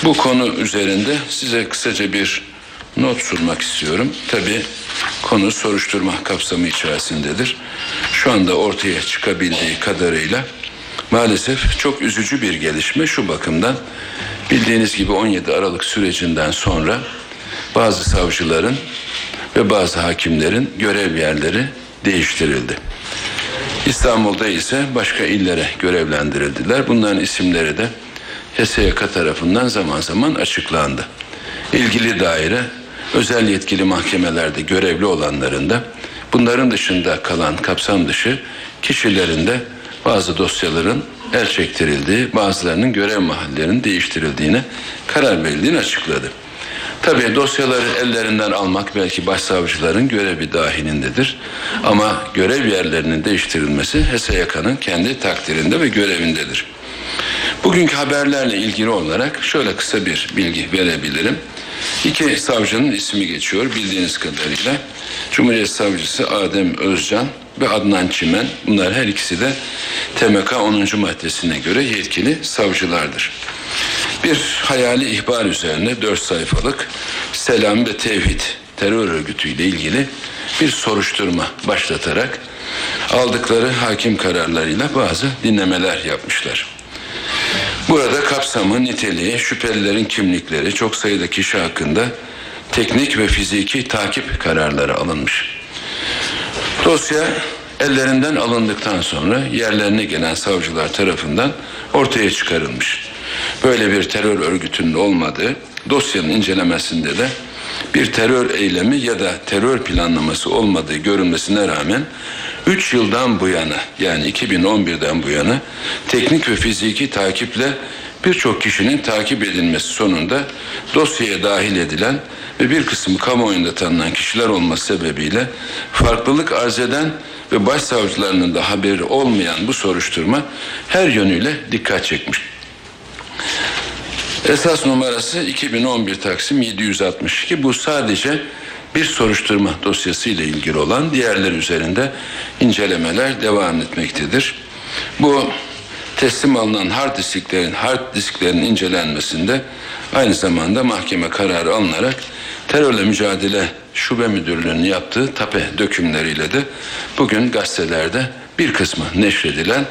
Bu konu üzerinde size kısaca bir not sunmak istiyorum. Tabi konu soruşturma kapsamı içerisindedir. Şu anda ortaya çıkabildiği kadarıyla maalesef çok üzücü bir gelişme şu bakımdan. Bildiğiniz gibi 17 Aralık sürecinden sonra bazı savcıların ve bazı hakimlerin görev yerleri değiştirildi. İstanbul'da ise başka illere görevlendirildiler. Bunların isimleri de HSYK tarafından zaman zaman açıklandı. İlgili daire özel yetkili mahkemelerde görevli olanların da bunların dışında kalan kapsam dışı kişilerin de bazı dosyaların el çektirildiği, bazılarının görev mahallerinin değiştirildiğine karar verildiğini açıkladı. Tabii dosyaları ellerinden almak belki başsavcıların görevi dahilindedir. Ama görev yerlerinin değiştirilmesi HSYK'nın kendi takdirinde ve görevindedir. Bugünkü haberlerle ilgili olarak şöyle kısa bir bilgi verebilirim. İki savcının ismi geçiyor bildiğiniz kadarıyla. Cumhuriyet Savcısı Adem Özcan ve Adnan Çimen. Bunlar her ikisi de TMK 10. maddesine göre yetkili savcılardır. Bir hayali ihbar üzerine dört sayfalık Selam ve Tevhid terör örgütüyle ilgili bir soruşturma başlatarak aldıkları hakim kararlarıyla bazı dinlemeler yapmışlar. Burada kapsamı, niteliği, şüphelilerin kimlikleri, çok sayıda kişi hakkında teknik ve fiziki takip kararları alınmış. Dosya ellerinden alındıktan sonra yerlerine gelen savcılar tarafından ortaya çıkarılmış. Böyle bir terör örgütünün olmadığı dosyanın incelemesinde de bir terör eylemi ya da terör planlaması olmadığı görünmesine rağmen 3 yıldan bu yana yani 2011'den bu yana teknik ve fiziki takiple birçok kişinin takip edilmesi sonunda dosyaya dahil edilen ve bir kısmı kamuoyunda tanınan kişiler olması sebebiyle farklılık arz eden ve başsavcılarının da haberi olmayan bu soruşturma her yönüyle dikkat çekmiş. Esas numarası 2011 Taksim 762. Bu sadece bir soruşturma dosyası ile ilgili olan diğerleri üzerinde incelemeler devam etmektedir. Bu teslim alınan hard disklerin hard disklerin incelenmesinde aynı zamanda mahkeme kararı alınarak terörle mücadele şube müdürlüğünün yaptığı tape dökümleriyle de bugün gazetelerde bir kısmı neşredilen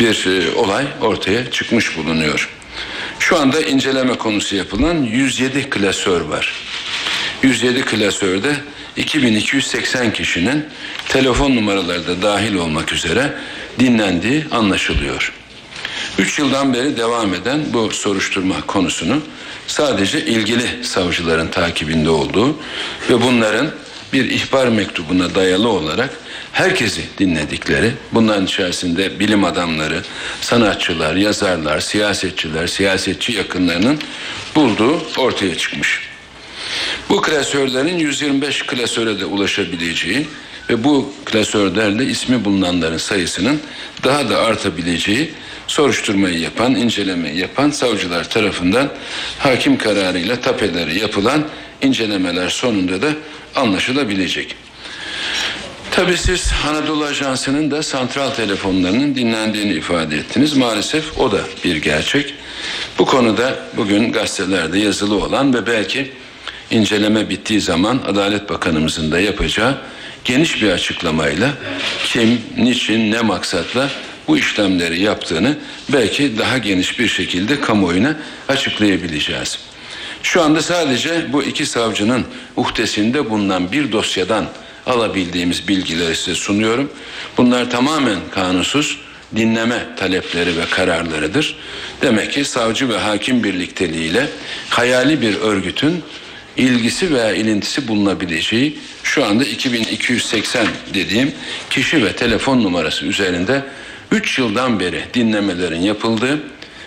bir e, olay ortaya çıkmış bulunuyor. Şu anda inceleme konusu yapılan 107 klasör var. 107 klasörde 2280 kişinin telefon numaraları da dahil olmak üzere dinlendiği anlaşılıyor. 3 yıldan beri devam eden bu soruşturma konusunu sadece ilgili savcıların takibinde olduğu ve bunların bir ihbar mektubuna dayalı olarak herkesi dinledikleri, bunların içerisinde bilim adamları, sanatçılar, yazarlar, siyasetçiler, siyasetçi yakınlarının bulduğu ortaya çıkmış. Bu klasörlerin 125 klasöre de ulaşabileceği ve bu klasörlerle ismi bulunanların sayısının daha da artabileceği soruşturmayı yapan, incelemeyi yapan savcılar tarafından hakim kararıyla tapeleri yapılan incelemeler sonunda da anlaşılabilecek. Tabii siz Anadolu Ajansı'nın da santral telefonlarının dinlendiğini ifade ettiniz. Maalesef o da bir gerçek. Bu konuda bugün gazetelerde yazılı olan ve belki inceleme bittiği zaman Adalet Bakanımızın da yapacağı geniş bir açıklamayla kim, niçin, ne maksatla bu işlemleri yaptığını belki daha geniş bir şekilde kamuoyuna açıklayabileceğiz. Şu anda sadece bu iki savcının uhdesinde bulunan bir dosyadan alabildiğimiz bilgileri size sunuyorum. Bunlar tamamen kanunsuz dinleme talepleri ve kararlarıdır. Demek ki savcı ve hakim birlikteliğiyle hayali bir örgütün ilgisi veya ilintisi bulunabileceği şu anda 2280 dediğim kişi ve telefon numarası üzerinde 3 yıldan beri dinlemelerin yapıldığı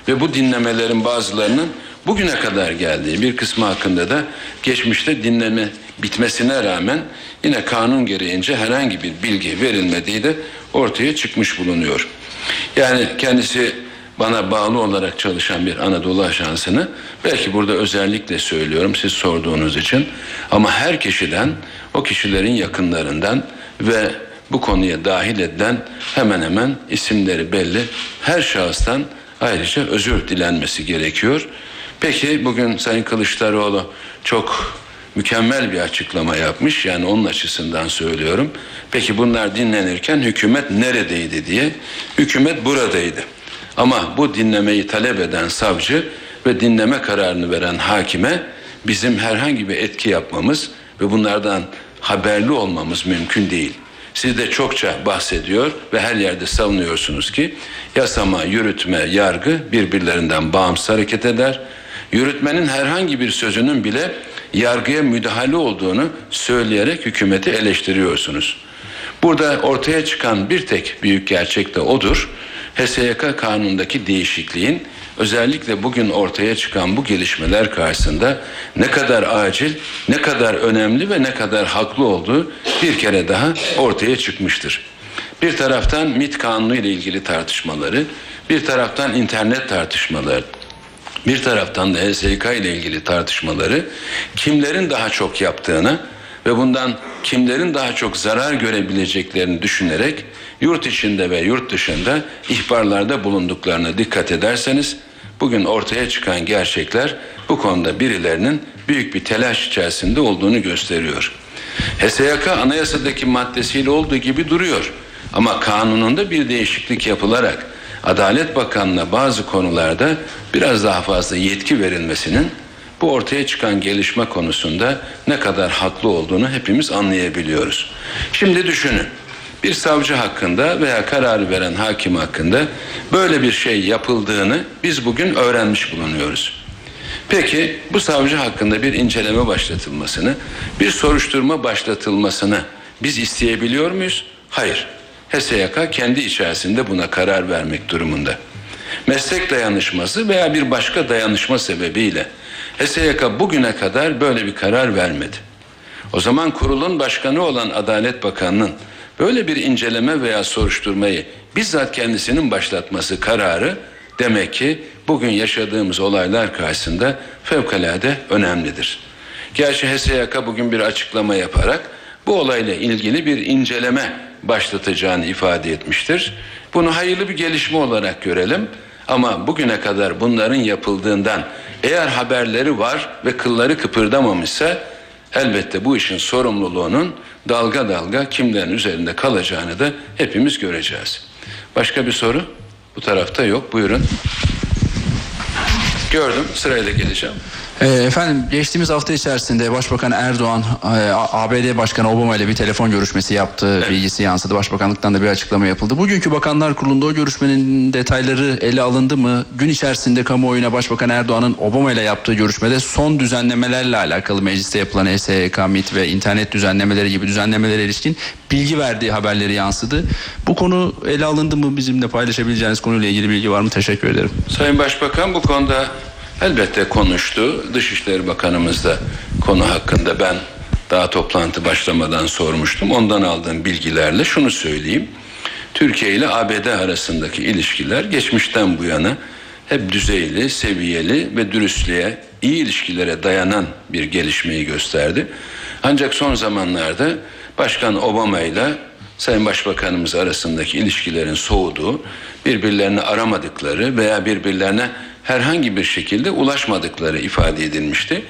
ve bu dinlemelerin bazılarının bugüne kadar geldiği bir kısmı hakkında da geçmişte dinleme bitmesine rağmen yine kanun gereğince herhangi bir bilgi verilmediği de ortaya çıkmış bulunuyor. Yani kendisi bana bağlı olarak çalışan bir Anadolu Ajansı'nı belki burada özellikle söylüyorum siz sorduğunuz için ama her kişiden o kişilerin yakınlarından ve bu konuya dahil edilen hemen hemen isimleri belli her şahıstan ayrıca özür dilenmesi gerekiyor. Peki bugün Sayın Kılıçdaroğlu çok mükemmel bir açıklama yapmış. Yani onun açısından söylüyorum. Peki bunlar dinlenirken hükümet neredeydi diye. Hükümet buradaydı. Ama bu dinlemeyi talep eden savcı ve dinleme kararını veren hakime bizim herhangi bir etki yapmamız ve bunlardan haberli olmamız mümkün değil. Siz de çokça bahsediyor ve her yerde savunuyorsunuz ki yasama, yürütme, yargı birbirlerinden bağımsız hareket eder. Yürütmenin herhangi bir sözünün bile yargıya müdahale olduğunu söyleyerek hükümeti eleştiriyorsunuz. Burada ortaya çıkan bir tek büyük gerçek de odur. HSYK kanunundaki değişikliğin özellikle bugün ortaya çıkan bu gelişmeler karşısında ne kadar acil, ne kadar önemli ve ne kadar haklı olduğu bir kere daha ortaya çıkmıştır. Bir taraftan MIT kanunu ile ilgili tartışmaları, bir taraftan internet tartışmaları, bir taraftan da HSYK ile ilgili tartışmaları kimlerin daha çok yaptığını ve bundan kimlerin daha çok zarar görebileceklerini düşünerek yurt içinde ve yurt dışında ihbarlarda bulunduklarına dikkat ederseniz bugün ortaya çıkan gerçekler bu konuda birilerinin büyük bir telaş içerisinde olduğunu gösteriyor. HSYK anayasadaki maddesiyle olduğu gibi duruyor ama kanununda bir değişiklik yapılarak Adalet Bakanı'na bazı konularda biraz daha fazla yetki verilmesinin bu ortaya çıkan gelişme konusunda ne kadar haklı olduğunu hepimiz anlayabiliyoruz. Şimdi düşünün. Bir savcı hakkında veya kararı veren hakim hakkında böyle bir şey yapıldığını biz bugün öğrenmiş bulunuyoruz. Peki bu savcı hakkında bir inceleme başlatılmasını, bir soruşturma başlatılmasını biz isteyebiliyor muyuz? Hayır. HSYK kendi içerisinde buna karar vermek durumunda. Meslek dayanışması veya bir başka dayanışma sebebiyle HSYK bugüne kadar böyle bir karar vermedi. O zaman kurulun başkanı olan Adalet Bakanı'nın böyle bir inceleme veya soruşturmayı bizzat kendisinin başlatması kararı demek ki bugün yaşadığımız olaylar karşısında fevkalade önemlidir. Gerçi HSYK bugün bir açıklama yaparak bu olayla ilgili bir inceleme başlatacağını ifade etmiştir. Bunu hayırlı bir gelişme olarak görelim. Ama bugüne kadar bunların yapıldığından eğer haberleri var ve kılları kıpırdamamışsa elbette bu işin sorumluluğunun dalga dalga kimlerin üzerinde kalacağını da hepimiz göreceğiz. Başka bir soru? Bu tarafta yok. Buyurun. Gördüm. Sırayla geleceğim. Ee, Efendim geçtiğimiz hafta içerisinde Başbakan Erdoğan e, ABD Başkanı Obama ile bir telefon görüşmesi yaptı. Bilgisi yansıdı. Başbakanlıktan da bir açıklama yapıldı. Bugünkü Bakanlar Kurulu'nda o görüşmenin detayları ele alındı mı? Gün içerisinde kamuoyuna Başbakan Erdoğan'ın Obama ile yaptığı görüşmede son düzenlemelerle alakalı mecliste yapılan HSYK, MİT ve internet düzenlemeleri gibi düzenlemelere ilişkin bilgi verdiği haberleri yansıdı. Bu konu ele alındı mı? Bizimle paylaşabileceğiniz konuyla ilgili bilgi var mı? Teşekkür ederim. Sayın Başbakan bu konuda elbette konuştu. Dışişleri Bakanımız da konu hakkında ben daha toplantı başlamadan sormuştum. Ondan aldığım bilgilerle şunu söyleyeyim. Türkiye ile ABD arasındaki ilişkiler geçmişten bu yana hep düzeyli, seviyeli ve dürüstlüğe, iyi ilişkilere dayanan bir gelişmeyi gösterdi. Ancak son zamanlarda Başkan Obama ile Sayın Başbakanımız arasındaki ilişkilerin soğuduğu, birbirlerini aramadıkları veya birbirlerine herhangi bir şekilde ulaşmadıkları ifade edilmişti.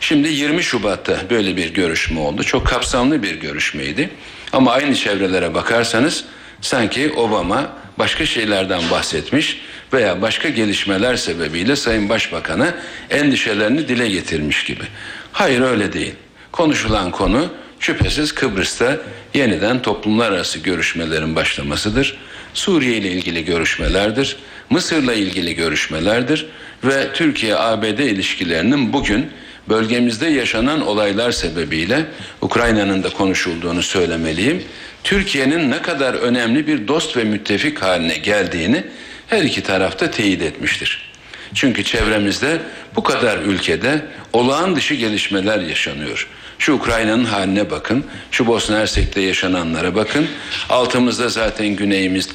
Şimdi 20 Şubat'ta böyle bir görüşme oldu. Çok kapsamlı bir görüşmeydi. Ama aynı çevrelere bakarsanız sanki Obama başka şeylerden bahsetmiş veya başka gelişmeler sebebiyle Sayın Başbakan'a endişelerini dile getirmiş gibi. Hayır öyle değil. Konuşulan konu şüphesiz Kıbrıs'ta yeniden toplumlar arası görüşmelerin başlamasıdır. Suriye ile ilgili görüşmelerdir. Mısır'la ilgili görüşmelerdir ve Türkiye-ABD ilişkilerinin bugün bölgemizde yaşanan olaylar sebebiyle Ukrayna'nın da konuşulduğunu söylemeliyim. Türkiye'nin ne kadar önemli bir dost ve müttefik haline geldiğini her iki tarafta teyit etmiştir. Çünkü çevremizde bu kadar ülkede olağan dışı gelişmeler yaşanıyor. Şu Ukrayna'nın haline bakın, şu Bosna Hersek'te yaşananlara bakın. Altımızda zaten güneyimiz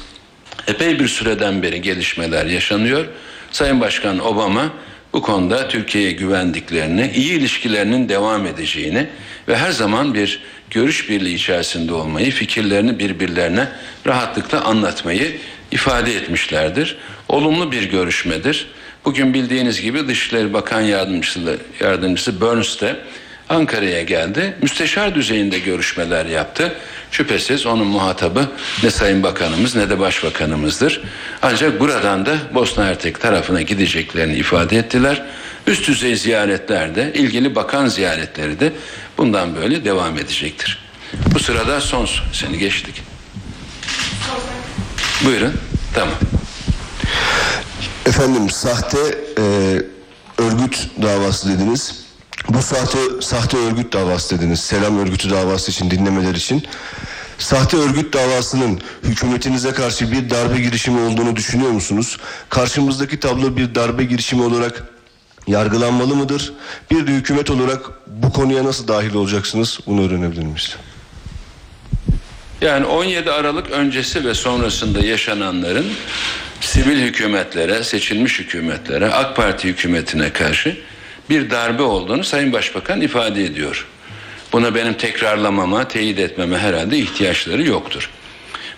epey bir süreden beri gelişmeler yaşanıyor. Sayın Başkan Obama bu konuda Türkiye'ye güvendiklerini, iyi ilişkilerinin devam edeceğini ve her zaman bir görüş birliği içerisinde olmayı, fikirlerini birbirlerine rahatlıkla anlatmayı ifade etmişlerdir. Olumlu bir görüşmedir. Bugün bildiğiniz gibi Dışişleri Bakan Yardımcısı, Yardımcısı Burns de Ankara'ya geldi. Müsteşar düzeyinde görüşmeler yaptı. Şüphesiz onun muhatabı ne Sayın Bakanımız ne de Başbakanımızdır. Ancak buradan da Bosna Hersek tarafına gideceklerini ifade ettiler. Üst düzey ziyaretler de ilgili bakan ziyaretleri de bundan böyle devam edecektir. Bu sırada son seni geçtik. Buyurun. Tamam. Efendim sahte e, örgüt davası dediniz. Bu sahte sahte örgüt davası dediniz. Selam örgütü davası için dinlemeler için. Sahte örgüt davasının hükümetinize karşı bir darbe girişimi olduğunu düşünüyor musunuz? Karşımızdaki tablo bir darbe girişimi olarak yargılanmalı mıdır? Bir de hükümet olarak bu konuya nasıl dahil olacaksınız? Bunu öğrenebilir miyiz? Yani 17 Aralık öncesi ve sonrasında yaşananların sivil hükümetlere, seçilmiş hükümetlere, AK Parti hükümetine karşı bir darbe olduğunu Sayın Başbakan ifade ediyor. Buna benim tekrarlamama, teyit etmeme herhalde ihtiyaçları yoktur.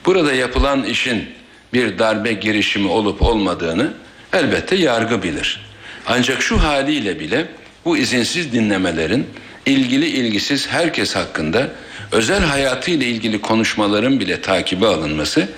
Burada yapılan işin bir darbe girişimi olup olmadığını elbette yargı bilir. Ancak şu haliyle bile bu izinsiz dinlemelerin ilgili ilgisiz herkes hakkında özel hayatıyla ilgili konuşmaların bile takibe alınması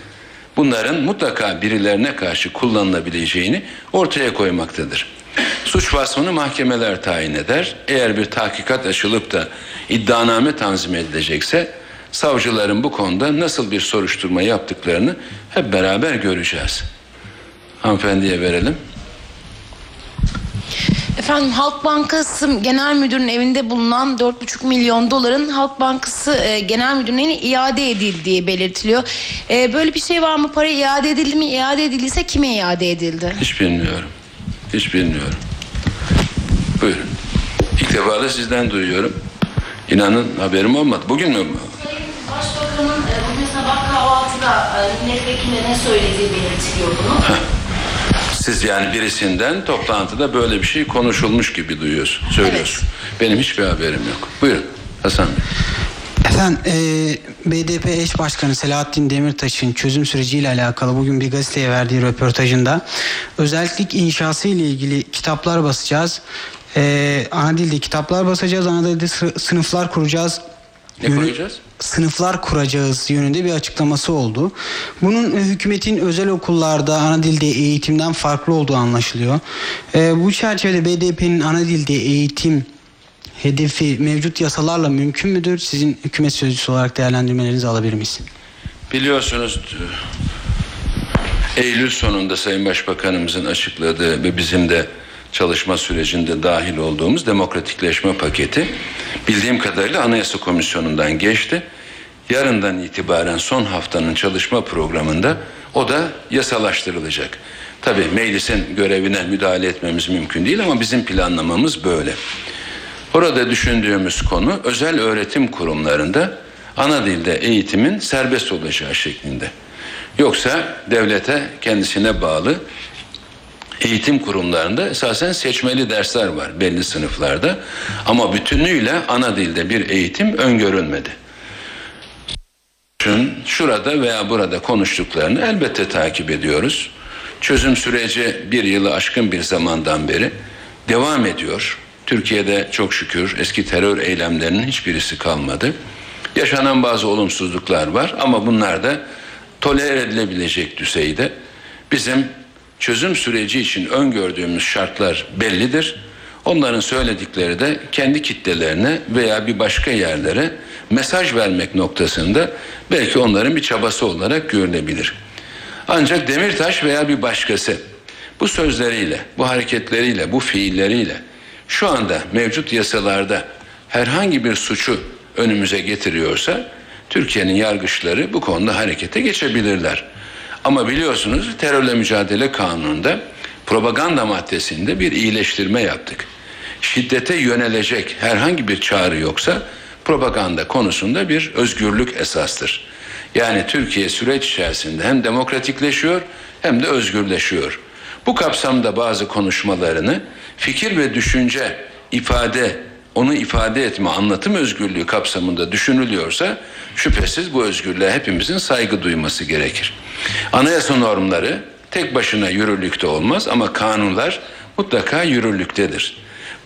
bunların mutlaka birilerine karşı kullanılabileceğini ortaya koymaktadır. Suç vasfını mahkemeler tayin eder. Eğer bir tahkikat açılıp da iddianame tanzim edilecekse savcıların bu konuda nasıl bir soruşturma yaptıklarını hep beraber göreceğiz. Hanımefendiye verelim. Efendim Halk Bankası Genel Müdürü'nün evinde bulunan 4,5 milyon doların Halk Bankası e, Genel Müdürü'ne iade edildiği belirtiliyor. E, böyle bir şey var mı? Para iade edildi mi? İade edildiyse kime iade edildi? Hiç bilmiyorum. Hiç bilmiyorum. Buyurun. İlk defa da sizden duyuyorum. İnanın haberim olmadı. Bugün mü? Başbakanın e, bugün sabah kahvaltıda e, milletvekiline ne söylediği belirtiliyor bunu. Siz yani birisinden toplantıda böyle bir şey konuşulmuş gibi duyuyorsun, söylüyorsun. Benim hiçbir haberim yok. Buyurun Hasan Bey. Efendim e, BDP eş başkanı Selahattin Demirtaş'ın çözüm süreciyle alakalı bugün bir gazeteye verdiği röportajında özellik inşası ile ilgili kitaplar basacağız. E, ana dilde kitaplar basacağız, ana dilde sı- sınıflar kuracağız. Ne koyacağız? Sınıflar kuracağız yönünde bir açıklaması oldu. Bunun hükümetin özel okullarda ana dilde eğitimden farklı olduğu anlaşılıyor. E, bu çerçevede BDP'nin ana dilde eğitim hedefi mevcut yasalarla mümkün müdür? Sizin hükümet sözcüsü olarak değerlendirmelerinizi alabilir miyiz? Biliyorsunuz Eylül sonunda Sayın Başbakanımızın açıkladığı ve bizim de çalışma sürecinde dahil olduğumuz demokratikleşme paketi bildiğim kadarıyla Anayasa Komisyonu'ndan geçti. Yarından itibaren son haftanın çalışma programında o da yasalaştırılacak. Tabii meclisin görevine müdahale etmemiz mümkün değil ama bizim planlamamız böyle. Orada düşündüğümüz konu özel öğretim kurumlarında ana dilde eğitimin serbest olacağı şeklinde. Yoksa devlete kendisine bağlı eğitim kurumlarında esasen seçmeli dersler var belli sınıflarda ama bütünüyle ana dilde bir eğitim öngörülmedi. Şurada veya burada konuştuklarını elbette takip ediyoruz. Çözüm süreci bir yılı aşkın bir zamandan beri devam ediyor. Türkiye'de çok şükür eski terör eylemlerinin hiçbirisi kalmadı. Yaşanan bazı olumsuzluklar var ama bunlar da tolere edilebilecek düzeyde. Bizim çözüm süreci için öngördüğümüz şartlar bellidir. Onların söyledikleri de kendi kitlelerine veya bir başka yerlere mesaj vermek noktasında belki onların bir çabası olarak görülebilir. Ancak Demirtaş veya bir başkası bu sözleriyle, bu hareketleriyle, bu fiilleriyle şu anda mevcut yasalarda herhangi bir suçu önümüze getiriyorsa Türkiye'nin yargıçları bu konuda harekete geçebilirler. Ama biliyorsunuz terörle mücadele kanununda propaganda maddesinde bir iyileştirme yaptık. Şiddete yönelecek herhangi bir çağrı yoksa propaganda konusunda bir özgürlük esastır. Yani Türkiye süreç içerisinde hem demokratikleşiyor hem de özgürleşiyor. Bu kapsamda bazı konuşmalarını fikir ve düşünce ifade onu ifade etme, anlatım özgürlüğü kapsamında düşünülüyorsa şüphesiz bu özgürlüğe hepimizin saygı duyması gerekir. Anayasa normları tek başına yürürlükte olmaz ama kanunlar mutlaka yürürlüktedir.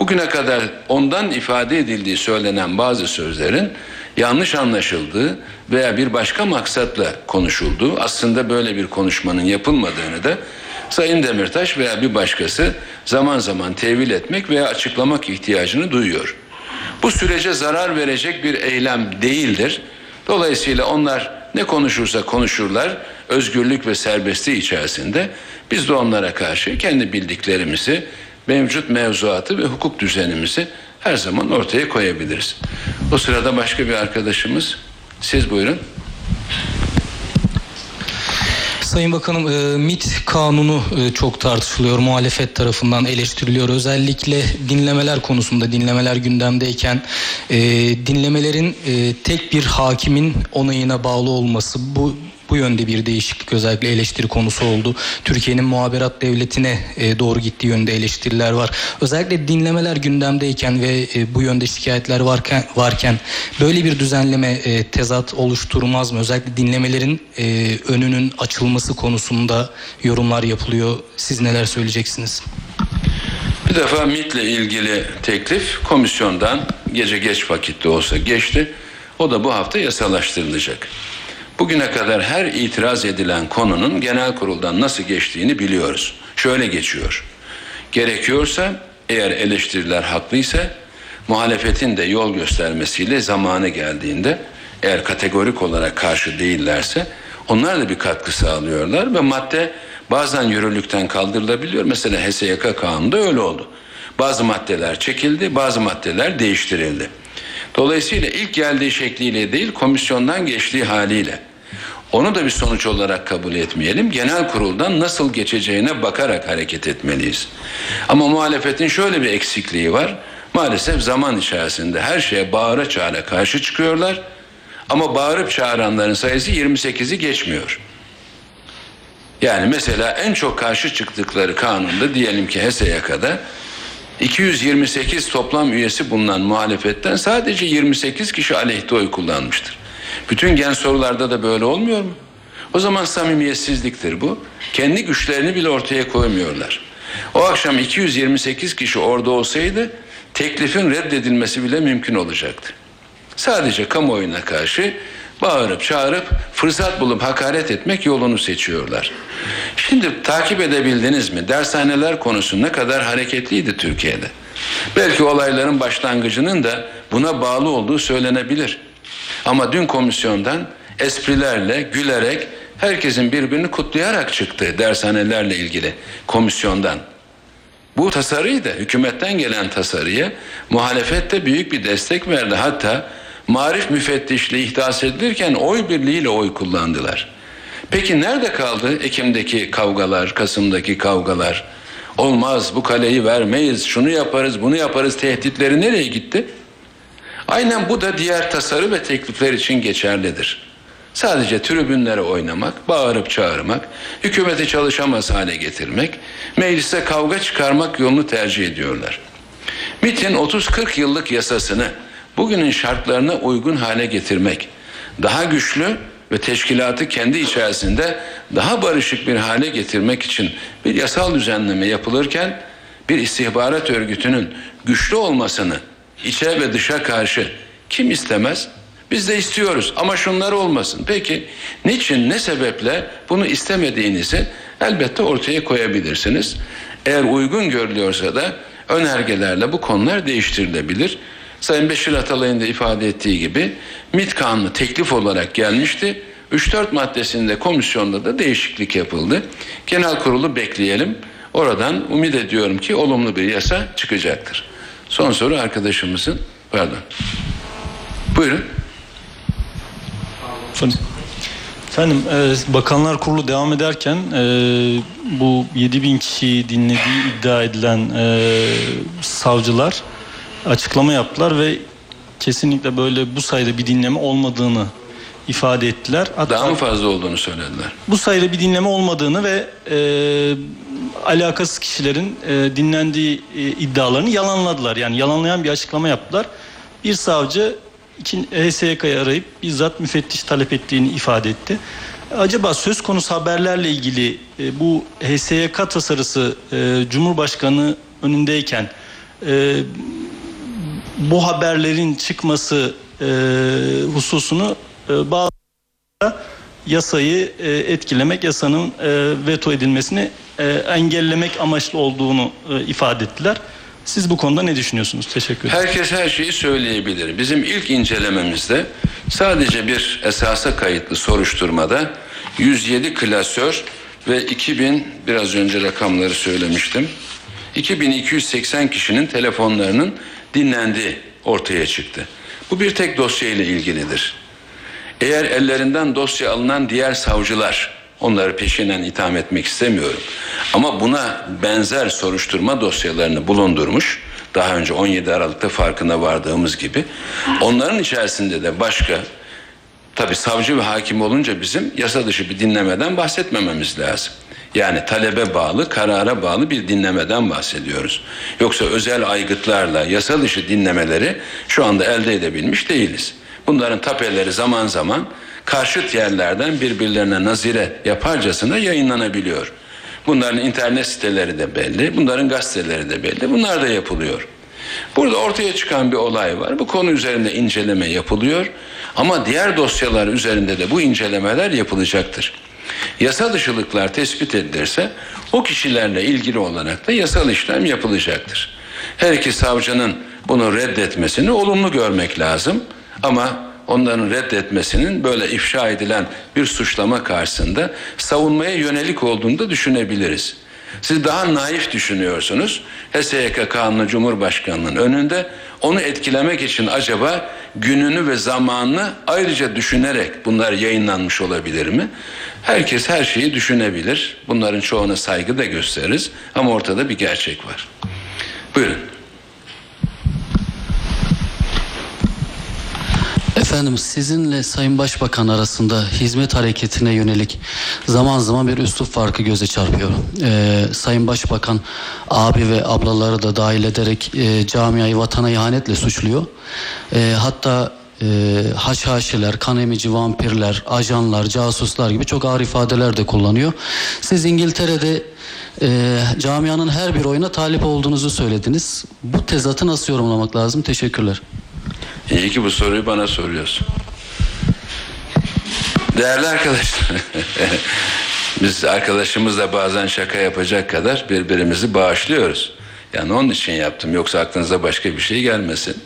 Bugüne kadar ondan ifade edildiği söylenen bazı sözlerin yanlış anlaşıldığı veya bir başka maksatla konuşulduğu, aslında böyle bir konuşmanın yapılmadığını da Sayın Demirtaş veya bir başkası zaman zaman tevil etmek veya açıklamak ihtiyacını duyuyor. Bu sürece zarar verecek bir eylem değildir. Dolayısıyla onlar ne konuşursa konuşurlar özgürlük ve serbestliği içerisinde biz de onlara karşı kendi bildiklerimizi, mevcut mevzuatı ve hukuk düzenimizi her zaman ortaya koyabiliriz. O sırada başka bir arkadaşımız siz buyurun. Sayın Bakanım e, MIT kanunu e, çok tartışılıyor. Muhalefet tarafından eleştiriliyor. Özellikle dinlemeler konusunda dinlemeler gündemdeyken e, dinlemelerin e, tek bir hakimin onayına bağlı olması bu bu yönde bir değişiklik özellikle eleştiri konusu oldu. Türkiye'nin muhaberat devletine e, doğru gittiği yönde eleştiriler var. Özellikle dinlemeler gündemdeyken ve e, bu yönde şikayetler varken varken böyle bir düzenleme e, tezat oluşturmaz mı? Özellikle dinlemelerin e, önünün açılması konusunda yorumlar yapılıyor. Siz neler söyleyeceksiniz? Bir defa MIT'le ilgili teklif komisyondan gece geç vakitte olsa geçti. O da bu hafta yasalaştırılacak. Bugüne kadar her itiraz edilen konunun genel kuruldan nasıl geçtiğini biliyoruz. Şöyle geçiyor. Gerekiyorsa eğer eleştiriler haklıysa muhalefetin de yol göstermesiyle zamanı geldiğinde eğer kategorik olarak karşı değillerse onlar da bir katkı sağlıyorlar ve madde bazen yürürlükten kaldırılabiliyor. Mesela HSYK kanunda öyle oldu. Bazı maddeler çekildi, bazı maddeler değiştirildi. Dolayısıyla ilk geldiği şekliyle değil komisyondan geçtiği haliyle. Onu da bir sonuç olarak kabul etmeyelim. Genel kuruldan nasıl geçeceğine bakarak hareket etmeliyiz. Ama muhalefetin şöyle bir eksikliği var. Maalesef zaman içerisinde her şeye bağıra çağıra karşı çıkıyorlar. Ama bağırıp çağıranların sayısı 28'i geçmiyor. Yani mesela en çok karşı çıktıkları kanunda diyelim ki HESEYAKA'da 228 toplam üyesi bulunan muhalefetten sadece 28 kişi aleyhte oy kullanmıştır. Bütün gen sorularda da böyle olmuyor mu? O zaman samimiyetsizliktir bu. Kendi güçlerini bile ortaya koymuyorlar. O akşam 228 kişi orada olsaydı teklifin reddedilmesi bile mümkün olacaktı. Sadece kamuoyuna karşı bağırıp çağırıp fırsat bulup hakaret etmek yolunu seçiyorlar. Şimdi takip edebildiniz mi? Dershaneler konusu ne kadar hareketliydi Türkiye'de. Belki olayların başlangıcının da buna bağlı olduğu söylenebilir. Ama dün komisyondan esprilerle, gülerek herkesin birbirini kutlayarak çıktı dershanelerle ilgili komisyondan. Bu tasarıyı da hükümetten gelen tasarıya muhalefet de büyük bir destek verdi. Hatta marif müfettişliği ihdas edilirken oy birliğiyle oy kullandılar. Peki nerede kaldı Ekim'deki kavgalar, Kasım'daki kavgalar? Olmaz bu kaleyi vermeyiz, şunu yaparız, bunu yaparız tehditleri nereye gitti? Aynen bu da diğer tasarı ve teklifler için geçerlidir. Sadece tribünlere oynamak, bağırıp çağırmak, hükümeti çalışamaz hale getirmek, meclise kavga çıkarmak yolunu tercih ediyorlar. MIT'in 30-40 yıllık yasasını bugünün şartlarına uygun hale getirmek, daha güçlü ve teşkilatı kendi içerisinde daha barışık bir hale getirmek için bir yasal düzenleme yapılırken bir istihbarat örgütünün güçlü olmasını içe ve dışa karşı kim istemez? Biz de istiyoruz ama şunlar olmasın. Peki niçin ne sebeple bunu istemediğinizi elbette ortaya koyabilirsiniz. Eğer uygun görülüyorsa da önergelerle bu konular değiştirilebilir. Sayın Beşir Atalay'ın da ifade ettiği gibi MİT kanunu teklif olarak gelmişti. 3-4 maddesinde komisyonda da değişiklik yapıldı. Genel kurulu bekleyelim. Oradan umut ediyorum ki olumlu bir yasa çıkacaktır. Son soru arkadaşımızın. Pardon. Buyurun. Efendim e, Bakanlar Kurulu devam ederken e, bu 7 bin kişiyi dinlediği iddia edilen e, savcılar açıklama yaptılar ve kesinlikle böyle bu sayıda bir dinleme olmadığını ifade ettiler. Hatta Daha mı fazla olduğunu söylediler? bu sayıda bir dinleme olmadığını ve e, alakasız kişilerin e, dinlendiği e, iddialarını yalanladılar. Yani yalanlayan bir açıklama yaptılar. Bir savcı HSYK'yı arayıp bizzat müfettiş talep ettiğini ifade etti. Acaba söz konusu haberlerle ilgili e, bu HSYK tasarısı e, Cumhurbaşkanı önündeyken e, bu haberlerin çıkması e, hususunu bazı yasayı e, etkilemek, yasanın e, veto edilmesini e, engellemek amaçlı olduğunu ifade ettiler. Siz bu konuda ne düşünüyorsunuz? Teşekkür ederim. Herkes her şeyi söyleyebilir. Bizim ilk incelememizde sadece bir esasa kayıtlı soruşturmada 107 klasör ve 2000 biraz önce rakamları söylemiştim. 2280 kişinin telefonlarının dinlendiği ortaya çıktı. Bu bir tek dosya ile ilgilidir. Eğer ellerinden dosya alınan diğer savcılar onları peşinen itham etmek istemiyorum. Ama buna benzer soruşturma dosyalarını bulundurmuş. Daha önce 17 Aralık'ta farkına vardığımız gibi. Onların içerisinde de başka tabi savcı ve hakim olunca bizim yasa dışı bir dinlemeden bahsetmememiz lazım. Yani talebe bağlı, karara bağlı bir dinlemeden bahsediyoruz. Yoksa özel aygıtlarla yasa dışı dinlemeleri şu anda elde edebilmiş değiliz. Bunların tapeleri zaman zaman karşıt yerlerden birbirlerine nazire yaparcasına yayınlanabiliyor. Bunların internet siteleri de belli, bunların gazeteleri de belli. Bunlar da yapılıyor. Burada ortaya çıkan bir olay var. Bu konu üzerinde inceleme yapılıyor. Ama diğer dosyalar üzerinde de bu incelemeler yapılacaktır. Yasa dışılıklar tespit edilirse o kişilerle ilgili olarak da yasal işlem yapılacaktır. Her iki savcının bunu reddetmesini olumlu görmek lazım. Ama onların reddetmesinin böyle ifşa edilen bir suçlama karşısında savunmaya yönelik olduğunu da düşünebiliriz. Siz daha naif düşünüyorsunuz. HSYK Kanunu Cumhurbaşkanı'nın önünde onu etkilemek için acaba gününü ve zamanını ayrıca düşünerek bunlar yayınlanmış olabilir mi? Herkes her şeyi düşünebilir. Bunların çoğuna saygı da gösteririz ama ortada bir gerçek var. Buyurun. Efendim sizinle Sayın Başbakan arasında hizmet hareketine yönelik zaman zaman bir üslup farkı göze çarpıyor. Ee, Sayın Başbakan abi ve ablaları da dahil ederek e, camiayı vatana ihanetle suçluyor. E, hatta e, haşhaşiler, kan emici vampirler, ajanlar, casuslar gibi çok ağır ifadeler de kullanıyor. Siz İngiltere'de e, camianın her bir oyuna talip olduğunuzu söylediniz. Bu tezatı nasıl yorumlamak lazım? Teşekkürler. İyi ki bu soruyu bana soruyorsun. Değerli arkadaşlar, biz arkadaşımızla bazen şaka yapacak kadar birbirimizi bağışlıyoruz. Yani onun için yaptım. Yoksa aklınıza başka bir şey gelmesin.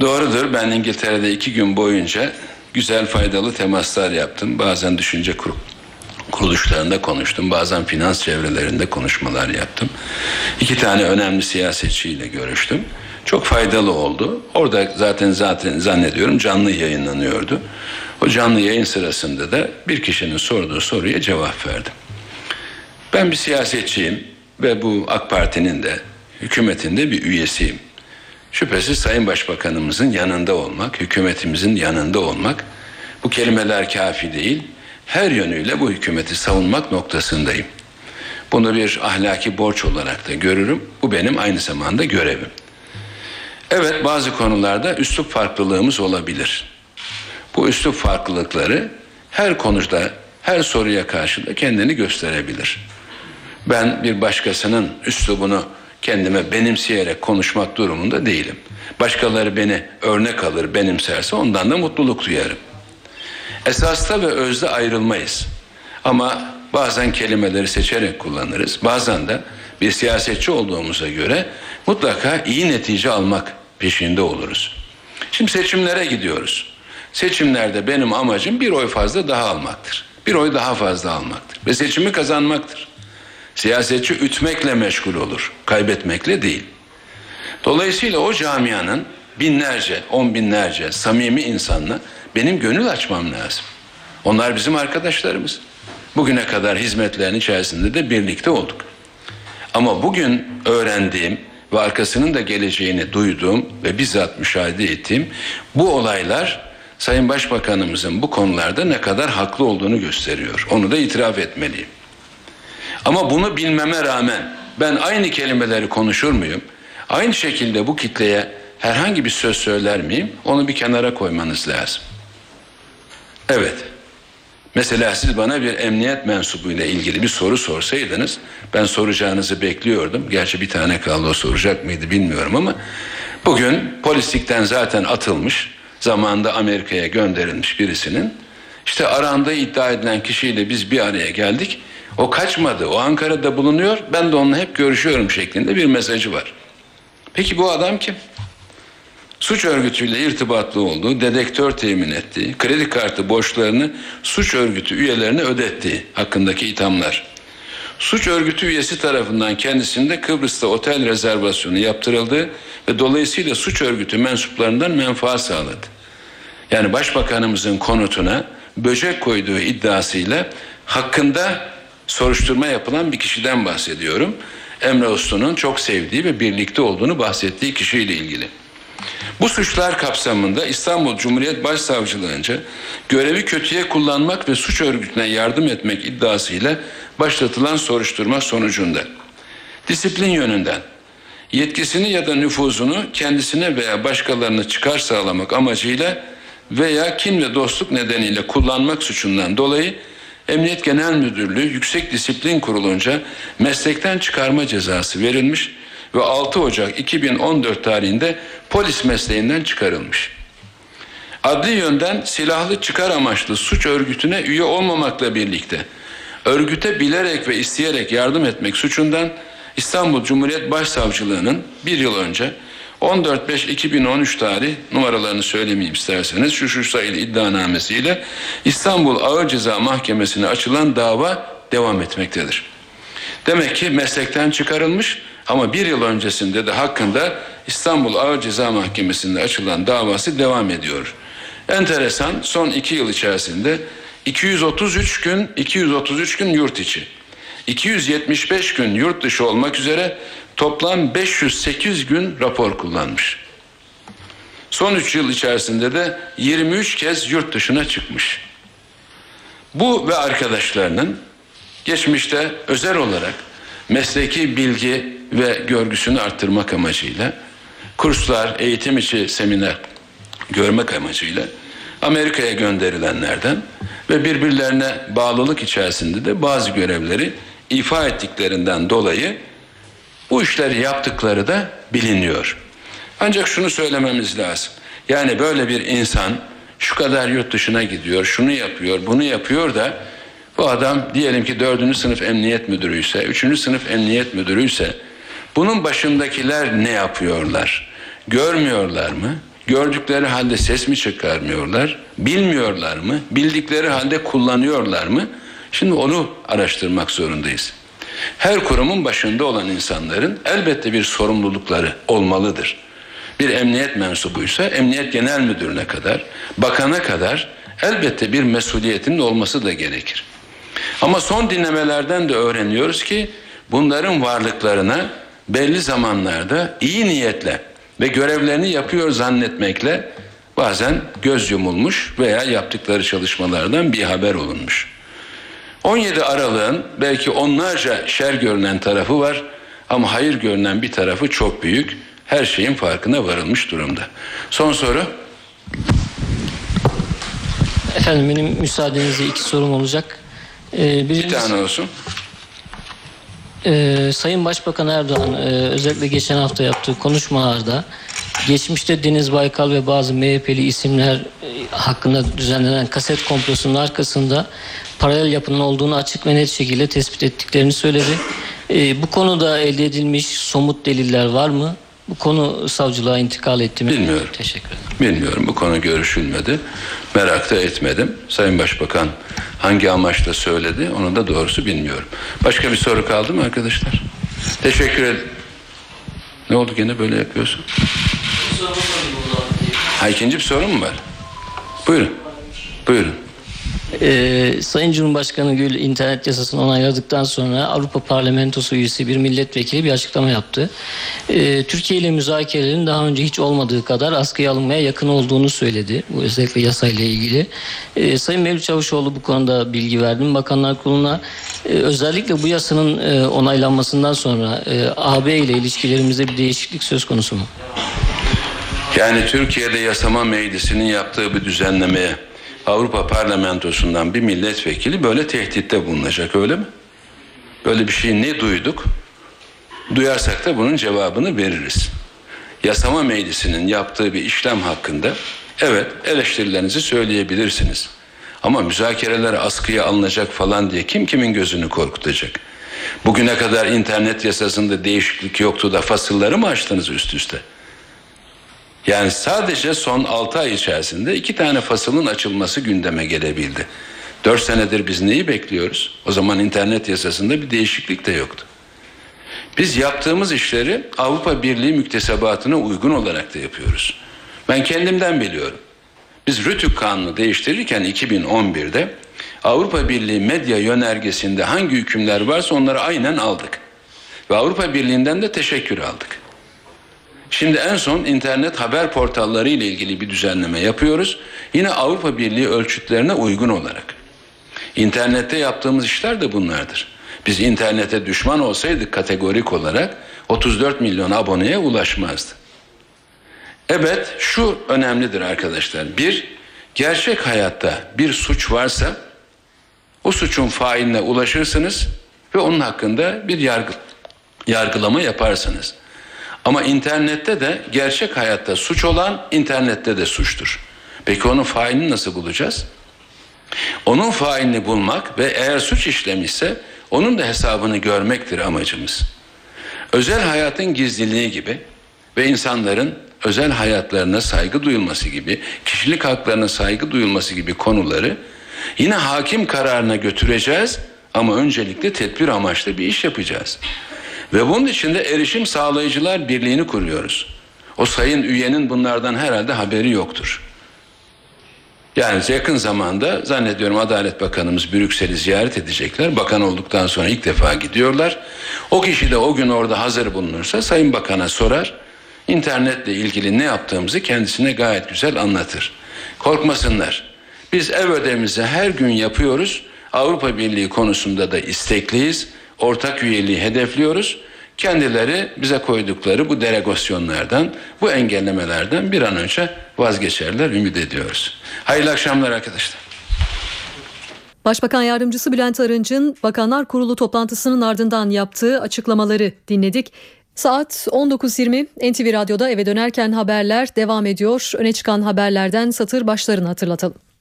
Doğrudur. Ben İngiltere'de iki gün boyunca güzel faydalı temaslar yaptım. Bazen düşünce kur kuruluşlarında konuştum. Bazen finans çevrelerinde konuşmalar yaptım. İki tane önemli siyasetçiyle görüştüm. Çok faydalı oldu. Orada zaten zaten zannediyorum canlı yayınlanıyordu. O canlı yayın sırasında da bir kişinin sorduğu soruya cevap verdim. Ben bir siyasetçiyim ve bu AK Parti'nin de hükümetin de bir üyesiyim. Şüphesiz Sayın Başbakanımızın yanında olmak, hükümetimizin yanında olmak bu kelimeler kafi değil. Her yönüyle bu hükümeti savunmak noktasındayım. Bunu bir ahlaki borç olarak da görürüm. Bu benim aynı zamanda görevim. Evet bazı konularda üslup farklılığımız olabilir. Bu üslup farklılıkları her konuda, her soruya karşı da kendini gösterebilir. Ben bir başkasının üslubunu kendime benimseyerek konuşmak durumunda değilim. Başkaları beni örnek alır, benimserse ondan da mutluluk duyarım. Esasta ve özde ayrılmayız. Ama bazen kelimeleri seçerek kullanırız. Bazen de bir siyasetçi olduğumuza göre mutlaka iyi netice almak peşinde oluruz. Şimdi seçimlere gidiyoruz. Seçimlerde benim amacım bir oy fazla daha almaktır. Bir oy daha fazla almaktır. Ve seçimi kazanmaktır. Siyasetçi ütmekle meşgul olur. Kaybetmekle değil. Dolayısıyla o camianın binlerce, on binlerce samimi insanla benim gönül açmam lazım. Onlar bizim arkadaşlarımız. Bugüne kadar hizmetlerin içerisinde de birlikte olduk. Ama bugün öğrendiğim ve arkasının da geleceğini duyduğum ve bizzat müşahede ettiğim bu olaylar Sayın Başbakanımızın bu konularda ne kadar haklı olduğunu gösteriyor. Onu da itiraf etmeliyim. Ama bunu bilmeme rağmen ben aynı kelimeleri konuşur muyum? Aynı şekilde bu kitleye herhangi bir söz söyler miyim? Onu bir kenara koymanız lazım. Evet. Mesela siz bana bir emniyet mensubuyla ilgili bir soru sorsaydınız ben soracağınızı bekliyordum. Gerçi bir tane kaldı o soracak mıydı bilmiyorum ama bugün polislikten zaten atılmış zamanında Amerika'ya gönderilmiş birisinin işte arandığı iddia edilen kişiyle biz bir araya geldik. O kaçmadı. O Ankara'da bulunuyor. Ben de onunla hep görüşüyorum şeklinde bir mesajı var. Peki bu adam kim? Suç örgütüyle irtibatlı olduğu, dedektör temin ettiği, kredi kartı borçlarını suç örgütü üyelerine ödettiği hakkındaki ithamlar. Suç örgütü üyesi tarafından kendisinde Kıbrıs'ta otel rezervasyonu yaptırıldı ve dolayısıyla suç örgütü mensuplarından menfaat sağladı. Yani başbakanımızın konutuna böcek koyduğu iddiasıyla hakkında soruşturma yapılan bir kişiden bahsediyorum. Emre Uslu'nun çok sevdiği ve birlikte olduğunu bahsettiği kişiyle ilgili. Bu suçlar kapsamında İstanbul Cumhuriyet Başsavcılığınca görevi kötüye kullanmak ve suç örgütüne yardım etmek iddiasıyla başlatılan soruşturma sonucunda. Disiplin yönünden yetkisini ya da nüfuzunu kendisine veya başkalarına çıkar sağlamak amacıyla veya kin ve dostluk nedeniyle kullanmak suçundan dolayı Emniyet Genel Müdürlüğü Yüksek Disiplin Kurulunca meslekten çıkarma cezası verilmiş ve 6 Ocak 2014 tarihinde polis mesleğinden çıkarılmış. Adli yönden silahlı çıkar amaçlı suç örgütüne üye olmamakla birlikte örgüte bilerek ve isteyerek yardım etmek suçundan İstanbul Cumhuriyet Başsavcılığı'nın bir yıl önce 14.5.2013 tarih numaralarını söylemeyeyim isterseniz şu şu sayılı iddianamesiyle İstanbul Ağır Ceza Mahkemesi'ne açılan dava devam etmektedir. Demek ki meslekten çıkarılmış ama bir yıl öncesinde de hakkında İstanbul Ağır Ceza Mahkemesi'nde açılan davası devam ediyor. Enteresan son iki yıl içerisinde 233 gün 233 gün yurt içi 275 gün yurt dışı olmak üzere toplam 508 gün rapor kullanmış. Son 3 yıl içerisinde de 23 kez yurt dışına çıkmış. Bu ve arkadaşlarının geçmişte özel olarak mesleki bilgi ve görgüsünü arttırmak amacıyla kurslar, eğitim içi seminer görmek amacıyla Amerika'ya gönderilenlerden ve birbirlerine bağlılık içerisinde de bazı görevleri ifa ettiklerinden dolayı bu işleri yaptıkları da biliniyor. Ancak şunu söylememiz lazım. Yani böyle bir insan şu kadar yurt dışına gidiyor, şunu yapıyor, bunu yapıyor da bu adam diyelim ki dördüncü sınıf emniyet müdürüyse, üçüncü sınıf emniyet müdürüyse bunun başındakiler ne yapıyorlar? Görmüyorlar mı? Gördükleri halde ses mi çıkarmıyorlar? Bilmiyorlar mı? Bildikleri halde kullanıyorlar mı? Şimdi onu araştırmak zorundayız. Her kurumun başında olan insanların elbette bir sorumlulukları olmalıdır. Bir emniyet mensubuysa emniyet genel müdürüne kadar, bakana kadar elbette bir mesuliyetinin olması da gerekir. Ama son dinlemelerden de öğreniyoruz ki bunların varlıklarına belli zamanlarda iyi niyetle ve görevlerini yapıyor zannetmekle bazen göz yumulmuş veya yaptıkları çalışmalardan bir haber olunmuş. 17 Aralık'ın belki onlarca şer görünen tarafı var ama hayır görünen bir tarafı çok büyük. Her şeyin farkına varılmış durumda. Son soru. Efendim benim müsaadenizle iki sorum olacak. Ee, Bir tane olsun. Ee, Sayın Başbakan Erdoğan e, özellikle geçen hafta yaptığı konuşmalarda geçmişte Deniz Baykal ve bazı MHP'li isimler e, hakkında düzenlenen kaset komplosunun arkasında paralel yapının olduğunu açık ve net şekilde tespit ettiklerini söyledi. E, bu konuda elde edilmiş somut deliller var mı? Bu konu savcılığa intikal etti mi? Bilmiyorum. Teşekkür ederim. Bilmiyorum bu konu görüşülmedi. Merak da etmedim. Sayın Başbakan hangi amaçla söyledi onu da doğrusu bilmiyorum. Başka bir soru kaldı mı arkadaşlar? Teşekkür ederim. Ne oldu gene böyle yapıyorsun? Ha ikinci bir soru mu var? Buyurun. Buyurun. Ee, Sayın Cumhurbaşkanı Gül internet yasasını onayladıktan sonra Avrupa Parlamentosu üyesi bir milletvekili bir açıklama yaptı. Ee, Türkiye ile müzakerelerin daha önce hiç olmadığı kadar askıya alınmaya yakın olduğunu söyledi. Bu özellikle yasayla ilgili. Ee, Sayın Mevlüt Çavuşoğlu bu konuda bilgi verdim. Bakanlar Kurulu'na e, özellikle bu yasanın e, onaylanmasından sonra e, AB ile ilişkilerimizde bir değişiklik söz konusu mu? Yani Türkiye'de yasama meclisinin yaptığı bir düzenlemeye Avrupa Parlamentosu'ndan bir milletvekili böyle tehditte bulunacak öyle mi? Böyle bir şey ne duyduk? Duyarsak da bunun cevabını veririz. Yasama meclisinin yaptığı bir işlem hakkında evet eleştirilerinizi söyleyebilirsiniz. Ama müzakereler askıya alınacak falan diye kim kimin gözünü korkutacak? Bugüne kadar internet yasasında değişiklik yoktu da fasılları mı açtınız üst üste? Yani sadece son 6 ay içerisinde iki tane fasılın açılması gündeme gelebildi. 4 senedir biz neyi bekliyoruz? O zaman internet yasasında bir değişiklik de yoktu. Biz yaptığımız işleri Avrupa Birliği müktesebatına uygun olarak da yapıyoruz. Ben kendimden biliyorum. Biz Rütük Kanunu değiştirirken 2011'de Avrupa Birliği medya yönergesinde hangi hükümler varsa onları aynen aldık. Ve Avrupa Birliği'nden de teşekkür aldık. Şimdi en son internet haber portalları ile ilgili bir düzenleme yapıyoruz. Yine Avrupa Birliği ölçütlerine uygun olarak. İnternette yaptığımız işler de bunlardır. Biz internete düşman olsaydık kategorik olarak 34 milyon aboneye ulaşmazdı. Evet şu önemlidir arkadaşlar. Bir, gerçek hayatta bir suç varsa o suçun failine ulaşırsınız ve onun hakkında bir yargı, yargılama yaparsınız. Ama internette de gerçek hayatta suç olan internette de suçtur. Peki onun failini nasıl bulacağız? Onun failini bulmak ve eğer suç işlemişse onun da hesabını görmektir amacımız. Özel hayatın gizliliği gibi ve insanların özel hayatlarına saygı duyulması gibi, kişilik haklarına saygı duyulması gibi konuları yine hakim kararına götüreceğiz ama öncelikle tedbir amaçlı bir iş yapacağız. Ve bunun için de erişim sağlayıcılar birliğini kuruyoruz. O sayın üyenin bunlardan herhalde haberi yoktur. Yani yakın zamanda zannediyorum Adalet Bakanımız Brüksel'i ziyaret edecekler. Bakan olduktan sonra ilk defa gidiyorlar. O kişi de o gün orada hazır bulunursa Sayın Bakan'a sorar. İnternetle ilgili ne yaptığımızı kendisine gayet güzel anlatır. Korkmasınlar. Biz ev ödevimizi her gün yapıyoruz. Avrupa Birliği konusunda da istekliyiz. Ortak üyeliği hedefliyoruz. Kendileri bize koydukları bu delegasyonlardan, bu engellemelerden bir an önce vazgeçerler ümit ediyoruz. Hayırlı akşamlar arkadaşlar. Başbakan Yardımcısı Bülent Arınç'ın Bakanlar Kurulu toplantısının ardından yaptığı açıklamaları dinledik. Saat 19.20 NTV Radyo'da eve dönerken haberler devam ediyor. Öne çıkan haberlerden satır başlarını hatırlatalım.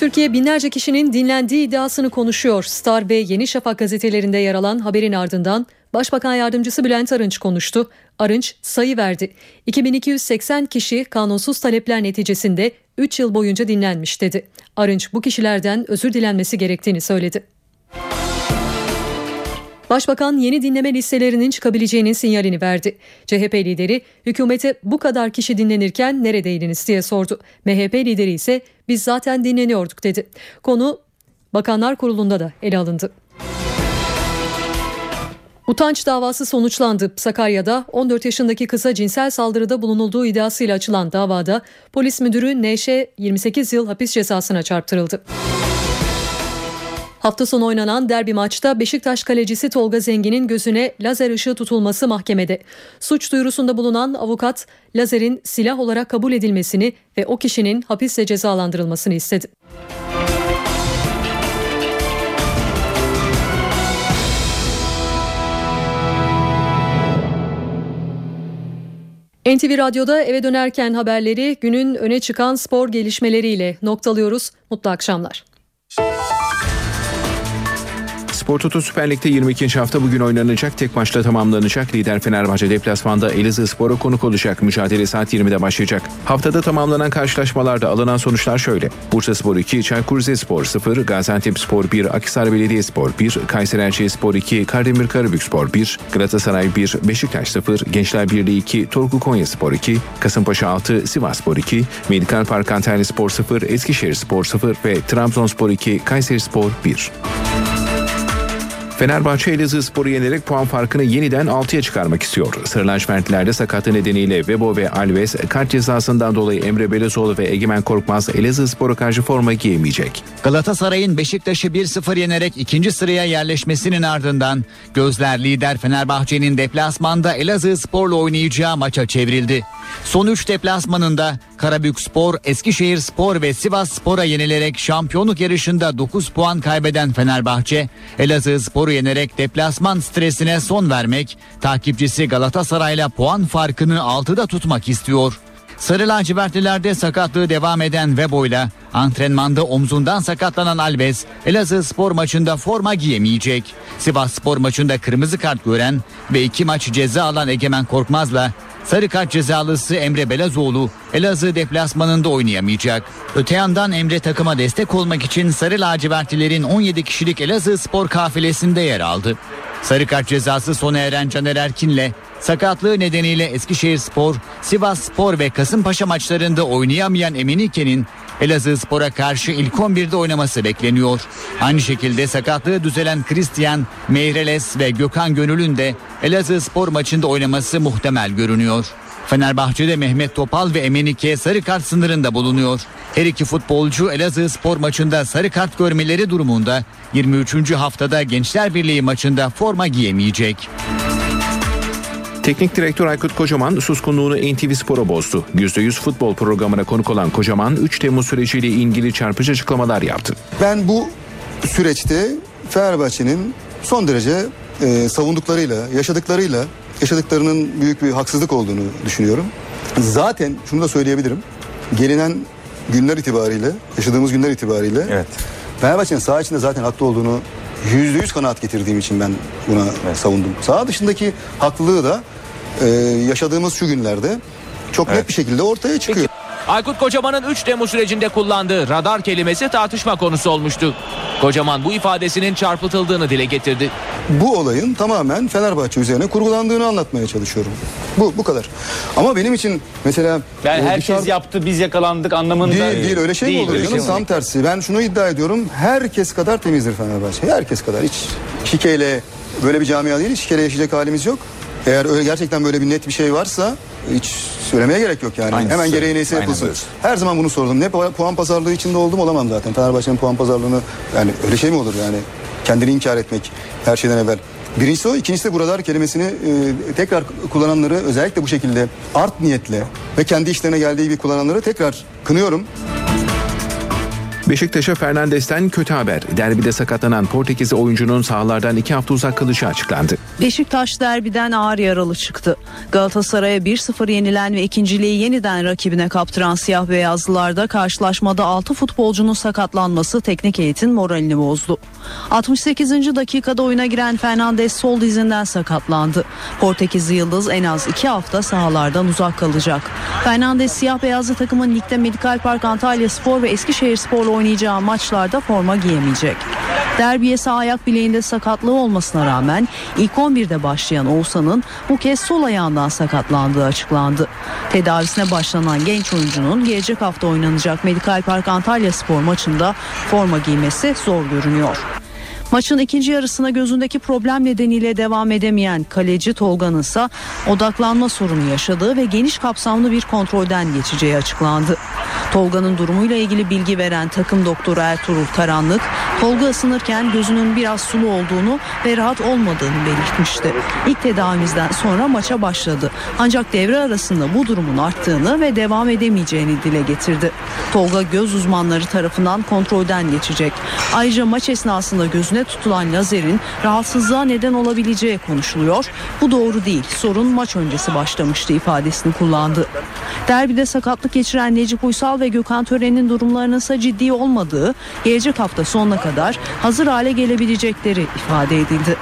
Türkiye binlerce kişinin dinlendiği iddiasını konuşuyor. Star ve Yeni Şafak gazetelerinde yer alan haberin ardından Başbakan Yardımcısı Bülent Arınç konuştu. Arınç sayı verdi. 2280 kişi kanunsuz talepler neticesinde 3 yıl boyunca dinlenmiş dedi. Arınç bu kişilerden özür dilenmesi gerektiğini söyledi. Başbakan yeni dinleme listelerinin çıkabileceğinin sinyalini verdi. CHP lideri hükümete bu kadar kişi dinlenirken neredeydiniz diye sordu. MHP lideri ise biz zaten dinleniyorduk dedi. Konu Bakanlar Kurulu'nda da ele alındı. Utanç davası sonuçlandı. Sakarya'da 14 yaşındaki kıza cinsel saldırıda bulunulduğu iddiasıyla açılan davada polis müdürü Neşe 28 yıl hapis cezasına çarptırıldı. Hafta sonu oynanan derbi maçta Beşiktaş kalecisi Tolga Zengin'in gözüne lazer ışığı tutulması mahkemede. Suç duyurusunda bulunan avukat lazerin silah olarak kabul edilmesini ve o kişinin hapisle cezalandırılmasını istedi. NTV Radyo'da eve dönerken haberleri günün öne çıkan spor gelişmeleriyle noktalıyoruz. Mutlu akşamlar. Spor Toto Süper Lig'de 22. hafta bugün oynanacak. Tek maçla tamamlanacak. Lider Fenerbahçe deplasmanda Elazığ Spor'a konuk olacak. Mücadele saat 20'de başlayacak. Haftada tamamlanan karşılaşmalarda alınan sonuçlar şöyle. Bursa Spor 2, Çaykur Rizespor 0, Gaziantep Spor 1, Akhisar Belediyespor 1, Kayseri Erciyesspor 2, Kardemir Karabükspor 1, Galatasaray 1, Beşiktaş 0, Gençler Birliği 2, Torku Konyaspor 2, Kasımpaşa 6, Sivasspor 2, Medikal Park Antalya Spor 0, Eskişehir Spor 0 ve Trabzonspor 2, Kayseri Spor 1. Fenerbahçe Elazığ Spor'u yenerek puan farkını yeniden 6'ya çıkarmak istiyor. Sarı lacivertlilerde sakatlığı nedeniyle Vebo ve Alves kart cezasından dolayı Emre Belezoğlu ve Egemen Korkmaz Elazığ Spor'a karşı forma giyemeyecek. Galatasaray'ın Beşiktaş'ı 1-0 yenerek ikinci sıraya yerleşmesinin ardından gözler lider Fenerbahçe'nin deplasmanda Elazığ Spor'la oynayacağı maça çevrildi. Son 3 deplasmanında Karabük Spor, Eskişehir Spor ve Sivas Spor'a yenilerek şampiyonluk yarışında 9 puan kaybeden Fenerbahçe, Elazığ Spor'u yenerek deplasman stresine son vermek, takipçisi Galatasaray'la puan farkını 6'da tutmak istiyor. Sarı lacivertlilerde sakatlığı devam eden Vebo'yla antrenmanda omzundan sakatlanan Alves Elazığ spor maçında forma giyemeyecek. Sivas spor maçında kırmızı kart gören ve iki maç ceza alan Egemen Korkmaz'la sarı kart cezalısı Emre Belezoğlu Elazığ deplasmanında oynayamayacak. Öte yandan Emre takıma destek olmak için Sarı lacivertlilerin 17 kişilik Elazığ spor kafilesinde yer aldı. Sarı kart cezası sona eren Caner Erkin'le sakatlığı nedeniyle Eskişehir Spor, Sivas Spor ve Kasımpaşa maçlarında oynayamayan Emenike'nin Elazığ Spor'a karşı ilk 11'de oynaması bekleniyor. Aynı şekilde sakatlığı düzelen Christian, Meireles ve Gökhan Gönül'ün de Elazığ Spor maçında oynaması muhtemel görünüyor. Fenerbahçe'de Mehmet Topal ve Emenike sarı kart sınırında bulunuyor. Her iki futbolcu Elazığ spor maçında sarı kart görmeleri durumunda 23. haftada Gençler Birliği maçında forma giyemeyecek. Teknik direktör Aykut Kocaman suskunluğunu NTV Spor'a bozdu. %100 futbol programına konuk olan Kocaman 3 Temmuz süreciyle ilgili çarpıcı açıklamalar yaptı. Ben bu süreçte Fenerbahçe'nin son derece e, savunduklarıyla, yaşadıklarıyla, yaşadıklarının büyük bir haksızlık olduğunu düşünüyorum. Zaten şunu da söyleyebilirim. Gelinen günler itibariyle, yaşadığımız günler itibariyle evet. Fenerbahçe'nin saha içinde zaten haklı olduğunu yüzde yüz kanaat getirdiğim için ben buna savundum. Saha dışındaki haklılığı da e, yaşadığımız şu günlerde çok net bir şekilde ortaya çıkıyor. Aykut Kocaman'ın 3 Temmuz sürecinde kullandığı radar kelimesi tartışma konusu olmuştu. Kocaman bu ifadesinin çarpıtıldığını dile getirdi. Bu olayın tamamen Fenerbahçe üzerine kurgulandığını anlatmaya çalışıyorum. Bu bu kadar. Ama benim için mesela Yani e, herkes dışarı- yaptı biz yakalandık anlamında Değil, değil öyle şey mi olur canım? şey Tam tersi. Ben şunu iddia ediyorum. Herkes kadar temizdir Fenerbahçe. Herkes kadar. Hiç şikeyle böyle bir camia değil. Şikeyle yaşayacak halimiz yok. Eğer öyle gerçekten böyle bir net bir şey varsa hiç söylemeye gerek yok yani. Aynısı. Hemen gereği neyse yapılsın. Her zaman bunu sordum. Ne pu- puan pazarlığı içinde oldum olamam zaten. Fenerbahçe'nin puan pazarlığını yani öyle şey mi olur yani? Kendini inkar etmek her şeyden evvel. Birincisi o, ikincisi de bu radar kelimesini e, tekrar kullananları özellikle bu şekilde art niyetle ve kendi işlerine geldiği gibi kullananları tekrar kınıyorum. Beşiktaş'a Fernandes'ten kötü haber. Derbide sakatlanan Portekizli oyuncunun sahalardan 2 hafta uzak kalacağı açıklandı. Beşiktaş derbiden ağır yaralı çıktı. Galatasaray'a 1-0 yenilen ve ikinciliği yeniden rakibine kaptıran siyah beyazlılarda karşılaşmada 6 futbolcunun sakatlanması teknik heyetin moralini bozdu. 68. dakikada oyuna giren Fernandes sol dizinden sakatlandı. Portekizli Yıldız en az 2 hafta sahalardan uzak kalacak. Fernandes siyah beyazlı takımın ligde Medikal Park Antalya Spor ve Eskişehir Spor'la oynayacağı maçlarda forma giyemeyecek. Derbiye sağ ayak bileğinde sakatlığı olmasına rağmen ilk 11'de başlayan Oğuzhan'ın bu kez sol ayağından sakatlandığı açıklandı. Tedavisine başlanan genç oyuncunun gelecek hafta oynanacak Medikal Park Antalya Spor maçında forma giymesi zor görünüyor. Maçın ikinci yarısına gözündeki problem nedeniyle devam edemeyen kaleci Tolga'nın ise odaklanma sorunu yaşadığı ve geniş kapsamlı bir kontrolden geçeceği açıklandı. Tolga'nın durumuyla ilgili bilgi veren takım doktoru Ertuğrul Karanlık, Tolga ısınırken gözünün biraz sulu olduğunu ve rahat olmadığını belirtmişti. İlk tedavimizden sonra maça başladı. Ancak devre arasında bu durumun arttığını ve devam edemeyeceğini dile getirdi. Tolga göz uzmanları tarafından kontrolden geçecek. Ayrıca maç esnasında gözüne üzerine tutulan lazerin rahatsızlığa neden olabileceği konuşuluyor. Bu doğru değil. Sorun maç öncesi başlamıştı ifadesini kullandı. Derbide sakatlık geçiren Necip Uysal ve Gökhan Tören'in durumlarının ise ciddi olmadığı, gelecek hafta sonuna kadar hazır hale gelebilecekleri ifade edildi.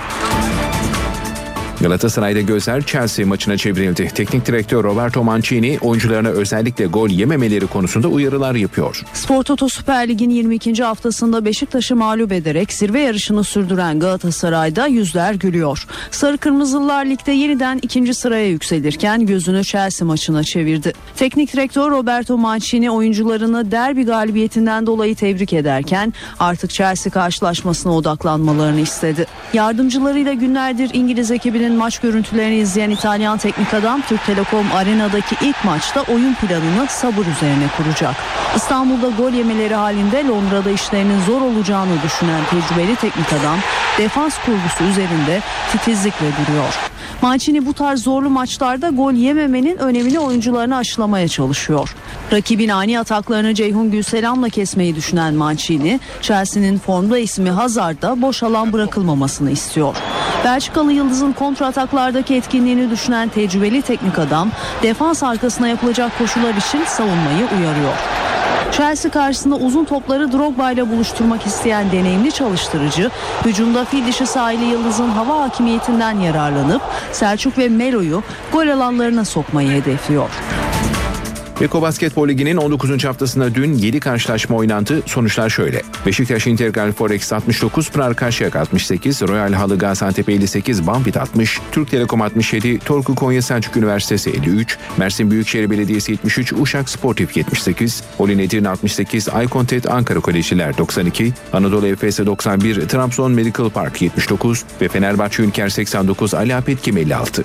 Galatasaray'da gözler Chelsea maçına çevrildi. Teknik direktör Roberto Mancini oyuncularına özellikle gol yememeleri konusunda uyarılar yapıyor. Spor Toto Süper Lig'in 22. haftasında Beşiktaş'ı mağlup ederek zirve yarışını sürdüren Galatasaray'da yüzler gülüyor. Sarı Kırmızılılar ligde yeniden ikinci sıraya yükselirken gözünü Chelsea maçına çevirdi. Teknik direktör Roberto Mancini oyuncularını derbi galibiyetinden dolayı tebrik ederken artık Chelsea karşılaşmasına odaklanmalarını istedi. Yardımcılarıyla günlerdir İngiliz ekibinin maç görüntülerini izleyen İtalyan teknik adam Türk Telekom Arena'daki ilk maçta oyun planını sabır üzerine kuracak. İstanbul'da gol yemeleri halinde Londra'da işlerinin zor olacağını düşünen tecrübeli teknik adam defans kurgusu üzerinde titizlikle duruyor. Mancini bu tarz zorlu maçlarda gol yememenin önemini oyuncularına aşılamaya çalışıyor. Rakibin ani ataklarını Ceyhun Gülselam'la kesmeyi düşünen Mancini, Chelsea'nin formda ismi Hazard'da boş alan bırakılmamasını istiyor. Belçikalı Yıldız'ın kontra ataklardaki etkinliğini düşünen tecrübeli teknik adam, defans arkasına yapılacak koşular için savunmayı uyarıyor. Chelsea karşısında uzun topları Drogba ile buluşturmak isteyen deneyimli çalıştırıcı, hücumda fil dişi sahili Yıldız'ın hava hakimiyetinden yararlanıp Selçuk ve Melo'yu gol alanlarına sokmayı hedefliyor. Beko Basketbol Ligi'nin 19. haftasında dün 7 karşılaşma oynandı. Sonuçlar şöyle. Beşiktaş Integral Forex 69, Pınar Karşıyak 68, Royal Halı Gaziantep 58, Banvit 60, Türk Telekom 67, Torku Konya Selçuk Üniversitesi 53, Mersin Büyükşehir Belediyesi 73, Uşak Sportif 78, Olin Edirne 68, Aykontet Ankara Kolejiler 92, Anadolu Efes 91, Trabzon Medical Park 79 ve Fenerbahçe Ünker 89, Ali Apetkim 56.